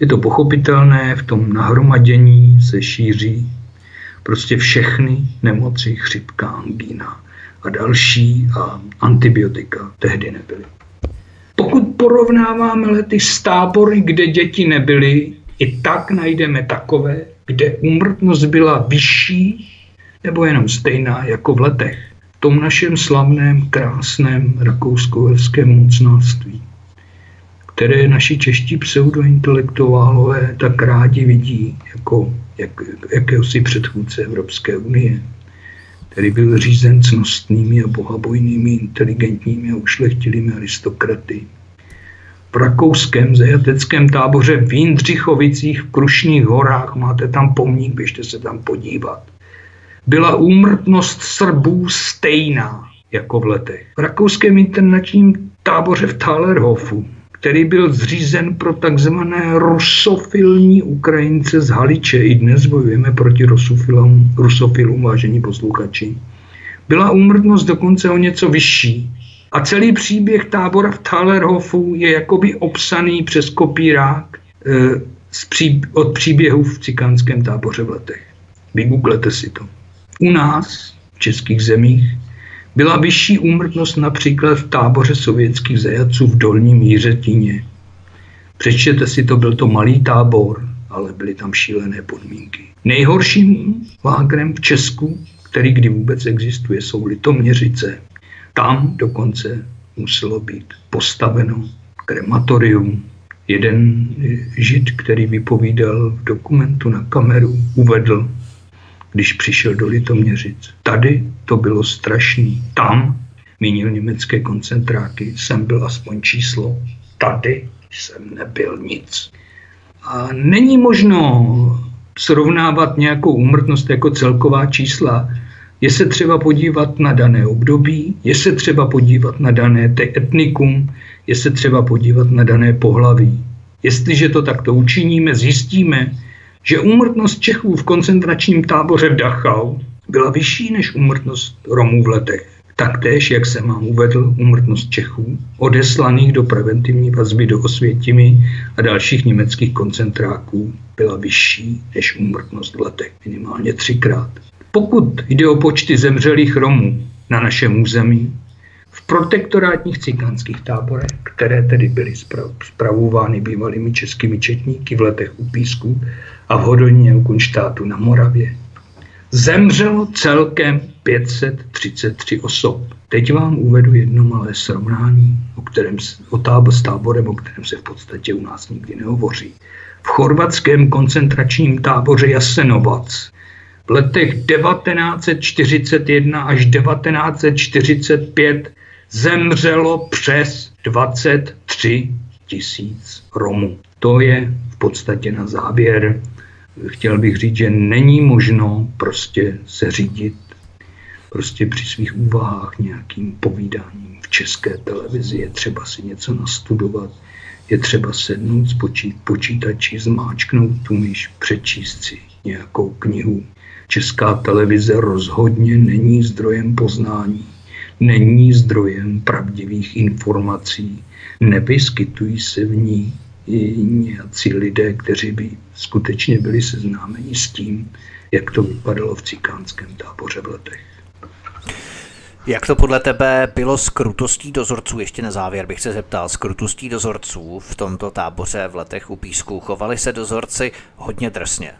Je to pochopitelné, v tom nahromadění se šíří prostě všechny nemoci, chřipka, angína a další a antibiotika tehdy nebyly. Pokud porovnáváme lety s tábory, kde děti nebyly, i tak najdeme takové, kde úmrtnost byla vyšší nebo jenom stejná jako v letech. Tom našem slavném, krásném rakousko-uherském mocnáctví, které naši čeští pseudointelektuálové tak rádi vidí jako jak, jakéhosi předchůdce Evropské unie, který byl řízen cnostnými a bohabojnými, inteligentními a ušlechtilými aristokraty. V rakouském zajateckém táboře v Jindřichovicích v Krušných horách máte tam pomník, běžte se tam podívat byla úmrtnost Srbů stejná jako v letech. V rakouském internačním táboře v Thalerhofu, který byl zřízen pro takzvané rusofilní Ukrajince z Haliče. I dnes bojujeme proti rusofilům, rusofilům vážení posluchači. Byla úmrtnost dokonce o něco vyšší. A celý příběh tábora v Thalerhofu je jakoby obsaný přes kopírák e, z pří, od příběhů v cikánském táboře v letech. Vygooglete si to. U nás, v českých zemích, byla vyšší úmrtnost například v táboře sovětských zajatců v Dolním Jířetíně. Přečtěte si to, byl to malý tábor, ale byly tam šílené podmínky. Nejhorším lágrem v Česku, který kdy vůbec existuje, jsou Litoměřice. Tam dokonce muselo být postaveno krematorium. Jeden žid, který vypovídal v dokumentu na kameru, uvedl, když přišel do Litoměřic. Tady to bylo strašný. Tam, mínil německé koncentráky, jsem byl aspoň číslo. Tady jsem nebyl nic. A není možno srovnávat nějakou úmrtnost jako celková čísla. Je se třeba podívat na dané období, je se třeba podívat na dané etnikum, je se třeba podívat na dané pohlaví. Jestliže to takto učiníme, zjistíme, že úmrtnost Čechů v koncentračním táboře v Dachau byla vyšší než úmrtnost Romů v letech. Taktéž, jak jsem vám uvedl, úmrtnost Čechů, odeslaných do preventivní vazby do Osvětimi a dalších německých koncentráků, byla vyšší než úmrtnost v letech, minimálně třikrát. Pokud jde o počty zemřelých Romů na našem území, v protektorátních cikánských táborech, které tedy byly spravovány bývalými českými četníky v letech u Písku a v Hodonině u Kunštátu na Moravě, zemřelo celkem 533 osob. Teď vám uvedu jedno malé srovnání, o kterém, o tábor s táborem, o kterém se v podstatě u nás nikdy nehovoří. V chorvatském koncentračním táboře Jasenovac v letech 1941 až 1945 zemřelo přes 23 tisíc Romů. To je v podstatě na závěr. Chtěl bych říct, že není možno prostě se řídit prostě při svých úvahách nějakým povídáním v české televizi. Je třeba si něco nastudovat, je třeba sednout s počítači, zmáčknout tu myš, přečíst si nějakou knihu. Česká televize rozhodně není zdrojem poznání není zdrojem pravdivých informací, nevyskytují se v ní i nějací lidé, kteří by skutečně byli seznámeni s tím, jak to vypadalo v cikánském táboře v letech. Jak to podle tebe bylo s krutostí dozorců? Ještě na závěr bych se zeptal. S krutostí dozorců v tomto táboře v letech u Písku chovali se dozorci hodně drsně?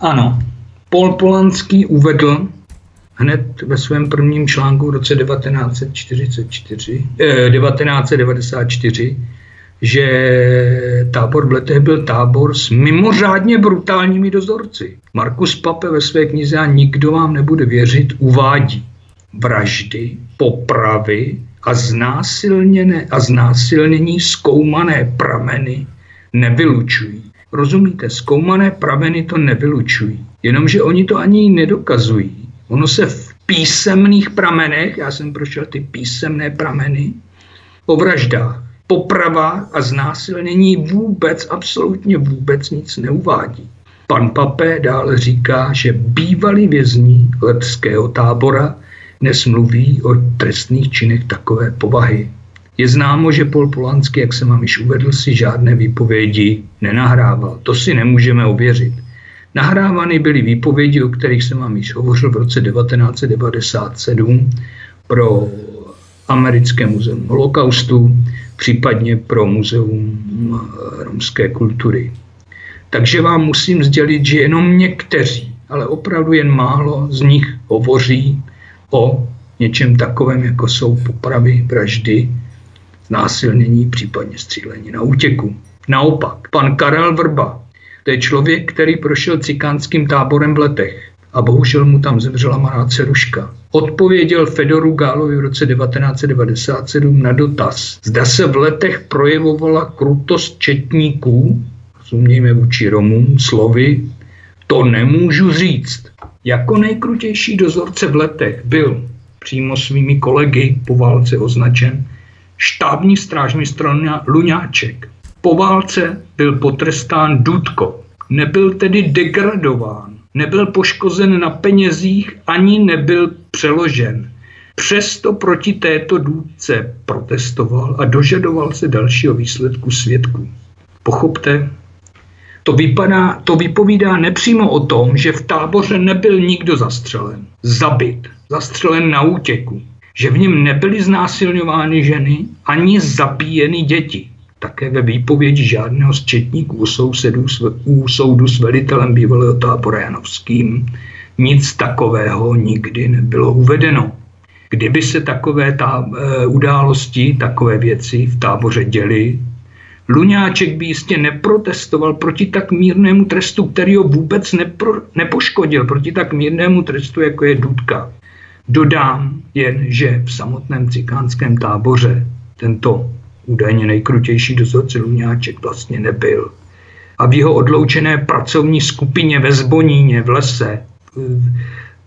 Ano. Pol Polanský uvedl, hned ve svém prvním článku v roce 1944, eh, 1994, že tábor v Letech byl tábor s mimořádně brutálními dozorci. Markus Pape ve své knize a nikdo vám nebude věřit uvádí vraždy, popravy a znásilněné a znásilnění zkoumané prameny nevylučují. Rozumíte, zkoumané prameny to nevylučují, jenomže oni to ani nedokazují. Ono se v písemných pramenech, já jsem prošel ty písemné prameny, o vraždách, poprava a znásilnění vůbec, absolutně vůbec nic neuvádí. Pan Pape dále říká, že bývalí vězni lepského tábora dnes mluví o trestných činech takové povahy. Je známo, že Pol Polanský, jak jsem vám již uvedl, si žádné výpovědi nenahrával. To si nemůžeme ověřit. Nahrávány byly výpovědi, o kterých jsem vám již hovořil v roce 1997 pro Americké muzeum holokaustu, případně pro muzeum eh, romské kultury. Takže vám musím sdělit, že jenom někteří, ale opravdu jen málo z nich hovoří o něčem takovém, jako jsou popravy, vraždy, násilnění, případně střílení na útěku. Naopak, pan Karel Vrba, to je člověk, který prošel cikánským táborem v letech a bohužel mu tam zemřela malá ceruška. Odpověděl Fedoru Gálovi v roce 1997 na dotaz, zda se v letech projevovala krutost četníků, rozumějme vůči Romům, slovy, to nemůžu říct. Jako nejkrutější dozorce v letech byl přímo svými kolegy po válce označen štábní strážmistr Luňáček. Po válce byl potrestán Dudko. Nebyl tedy degradován, nebyl poškozen na penězích, ani nebyl přeložen. Přesto proti této důdce protestoval a dožadoval se dalšího výsledku svědků. Pochopte, to, vypadá, to vypovídá nepřímo o tom, že v táboře nebyl nikdo zastřelen, zabit, zastřelen na útěku, že v něm nebyly znásilňovány ženy ani zabíjeny děti. Také ve výpovědi žádného z četníků u, soudu s velitelem bývalého tábora Janovským nic takového nikdy nebylo uvedeno. Kdyby se takové tá, e, události, takové věci v táboře děly, Luňáček by jistě neprotestoval proti tak mírnému trestu, který ho vůbec nepro, nepoškodil, proti tak mírnému trestu, jako je Dudka. Dodám jen, že v samotném cikánském táboře tento údajně nejkrutější dozorce Luňáček vlastně nebyl. A v jeho odloučené pracovní skupině ve Zboníně v lese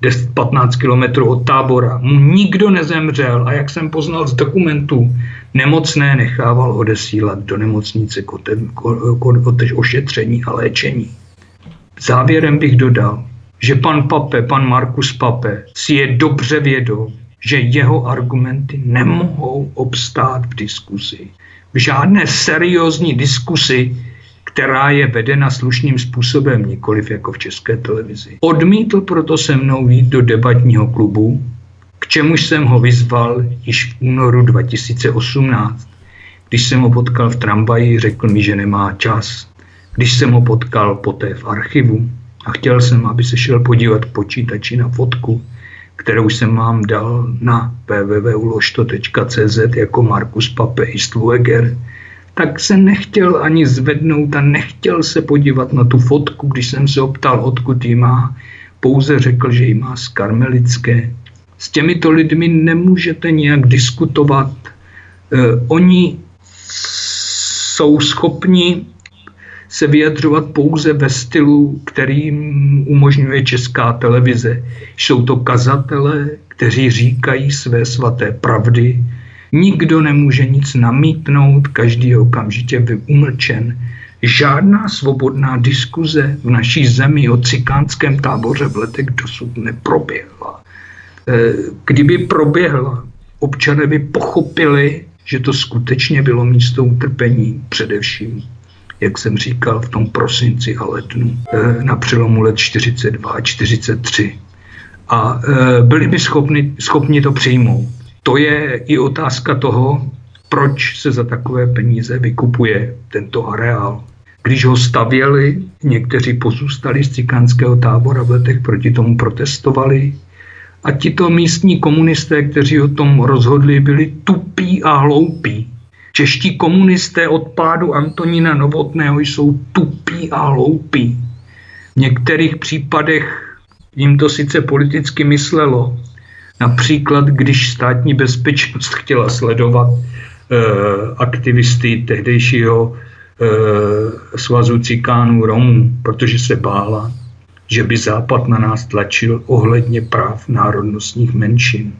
10-15 kilometrů od tábora. Mu nikdo nezemřel a jak jsem poznal z dokumentů, nemocné nechával odesílat do nemocnice k ošetření a léčení. Závěrem bych dodal, že pan Pape, pan Markus Pape si je dobře vědom, že jeho argumenty nemohou obstát v diskusi. V žádné seriózní diskusi která je vedena slušným způsobem, nikoliv jako v české televizi. Odmítl proto se mnou jít do debatního klubu, k čemuž jsem ho vyzval již v únoru 2018. Když jsem ho potkal v tramvaji, řekl mi, že nemá čas. Když jsem ho potkal poté v archivu a chtěl jsem, aby se šel podívat k počítači na fotku, kterou jsem vám dal na www.uložto.cz jako Markus Pape i Slueger, tak se nechtěl ani zvednout a nechtěl se podívat na tu fotku, když jsem se optal, odkud ji má. Pouze řekl, že ji má z karmelické. S těmito lidmi nemůžete nějak diskutovat. Eh, oni jsou schopni se vyjadřovat pouze ve stylu, který umožňuje česká televize. Jsou to kazatelé, kteří říkají své svaté pravdy, Nikdo nemůže nic namítnout, každý je okamžitě umlčen. Žádná svobodná diskuze v naší zemi o cikánském táboře v letech dosud neproběhla. E, kdyby proběhla, občané by pochopili, že to skutečně bylo místo utrpení, především, jak jsem říkal, v tom prosinci a lednu e, na přelomu let 42 a 43. A e, byli by schopni, schopni to přijmout to je i otázka toho, proč se za takové peníze vykupuje tento areál. Když ho stavěli, někteří pozůstali z cikánského tábora v letech proti tomu protestovali. A tito místní komunisté, kteří o tom rozhodli, byli tupí a hloupí. Čeští komunisté od pádu Antonína Novotného jsou tupí a hloupí. V některých případech jim to sice politicky myslelo, Například, když státní bezpečnost chtěla sledovat e, aktivisty tehdejšího e, svazu cikánů Romů, protože se bála, že by Západ na nás tlačil ohledně práv národnostních menšin.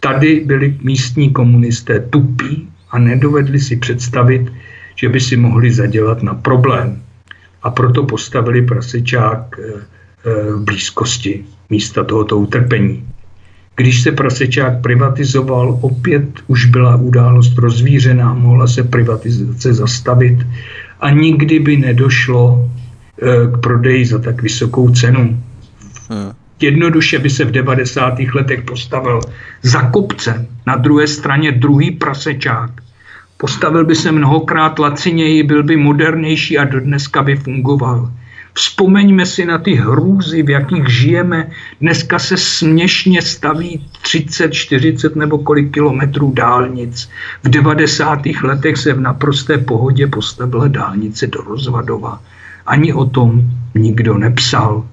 Tady byli místní komunisté tupí a nedovedli si představit, že by si mohli zadělat na problém. A proto postavili prasečák eh, v blízkosti místa tohoto utrpení. Když se prasečák privatizoval, opět už byla událost rozvířená, mohla se privatizace zastavit a nikdy by nedošlo eh, k prodeji za tak vysokou cenu. Jednoduše by se v 90. letech postavil za kopcem, na druhé straně druhý prasečák. Postavil by se mnohokrát laciněji, byl by modernější a dodneska by fungoval. Vzpomeňme si na ty hrůzy, v jakých žijeme. Dneska se směšně staví 30, 40 nebo kolik kilometrů dálnic. V 90. letech se v naprosté pohodě postavila dálnice do Rozvadova. Ani o tom nikdo nepsal.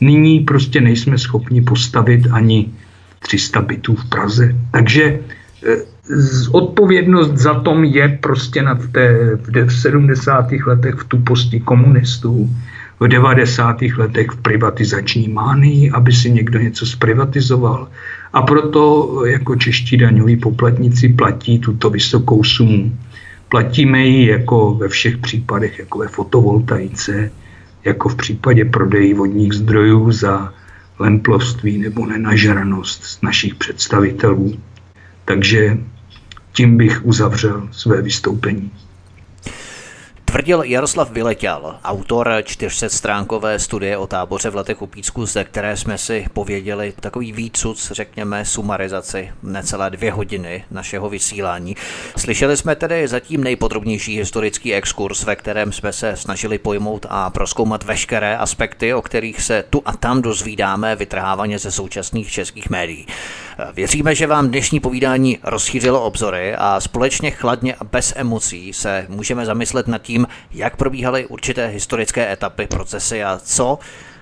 Nyní prostě nejsme schopni postavit ani 300 bytů v Praze. Takže e, odpovědnost za tom je prostě nad té, v 70. letech v tuposti komunistů v 90. letech v privatizační mánii, aby si někdo něco zprivatizoval A proto jako čeští daňoví poplatníci platí tuto vysokou sumu. Platíme ji jako ve všech případech, jako ve fotovoltaice, jako v případě prodeji vodních zdrojů za lemplovství nebo nenažranost z našich představitelů. Takže tím bych uzavřel své vystoupení. Tvrdil Jaroslav Vyletěl, autor 400-stránkové studie o táboře v letech u Pícku, ze které jsme si pověděli takový výcud, řekněme, sumarizaci necelé dvě hodiny našeho vysílání. Slyšeli jsme tedy zatím nejpodrobnější historický exkurs, ve kterém jsme se snažili pojmout a proskoumat veškeré aspekty, o kterých se tu a tam dozvídáme vytrhávaně ze současných českých médií. Věříme, že vám dnešní povídání rozšířilo obzory a společně chladně a bez emocí se můžeme zamyslet nad tím, jak probíhaly určité historické etapy, procesy a co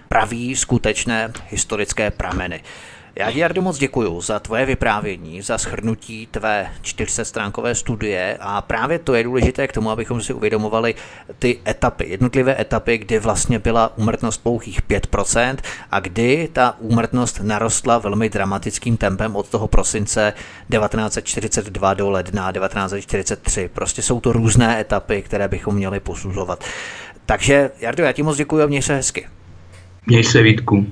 praví skutečné historické prameny. Já ti, Jardo, moc děkuji za tvoje vyprávění, za schrnutí tvé 400-stránkové studie a právě to je důležité k tomu, abychom si uvědomovali ty etapy, jednotlivé etapy, kdy vlastně byla úmrtnost pouhých 5% a kdy ta úmrtnost narostla velmi dramatickým tempem od toho prosince 1942 do ledna 1943. Prostě jsou to různé etapy, které bychom měli posuzovat. Takže, Jardo, já ti moc děkuji a měj se hezky. Měj se, Vítku.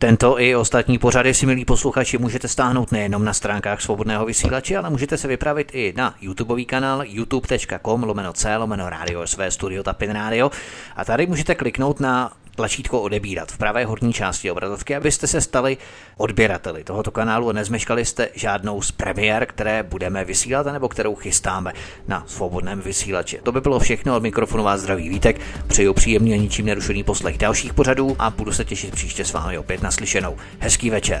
Tento i ostatní pořady si, milí posluchači, můžete stáhnout nejenom na stránkách svobodného vysílače, ale můžete se vypravit i na YouTubeový kanál youtube.com lomeno c lomeno radio své studio Tapin Radio a tady můžete kliknout na tlačítko odebírat v pravé horní části obrazovky, abyste se stali odběrateli tohoto kanálu a nezmeškali jste žádnou z premiér, které budeme vysílat nebo kterou chystáme na svobodném vysílači. To by bylo všechno od mikrofonu vás zdraví Vítek. Přeju příjemný a ničím nerušený poslech dalších pořadů a budu se těšit příště s vámi opět naslyšenou. Hezký večer.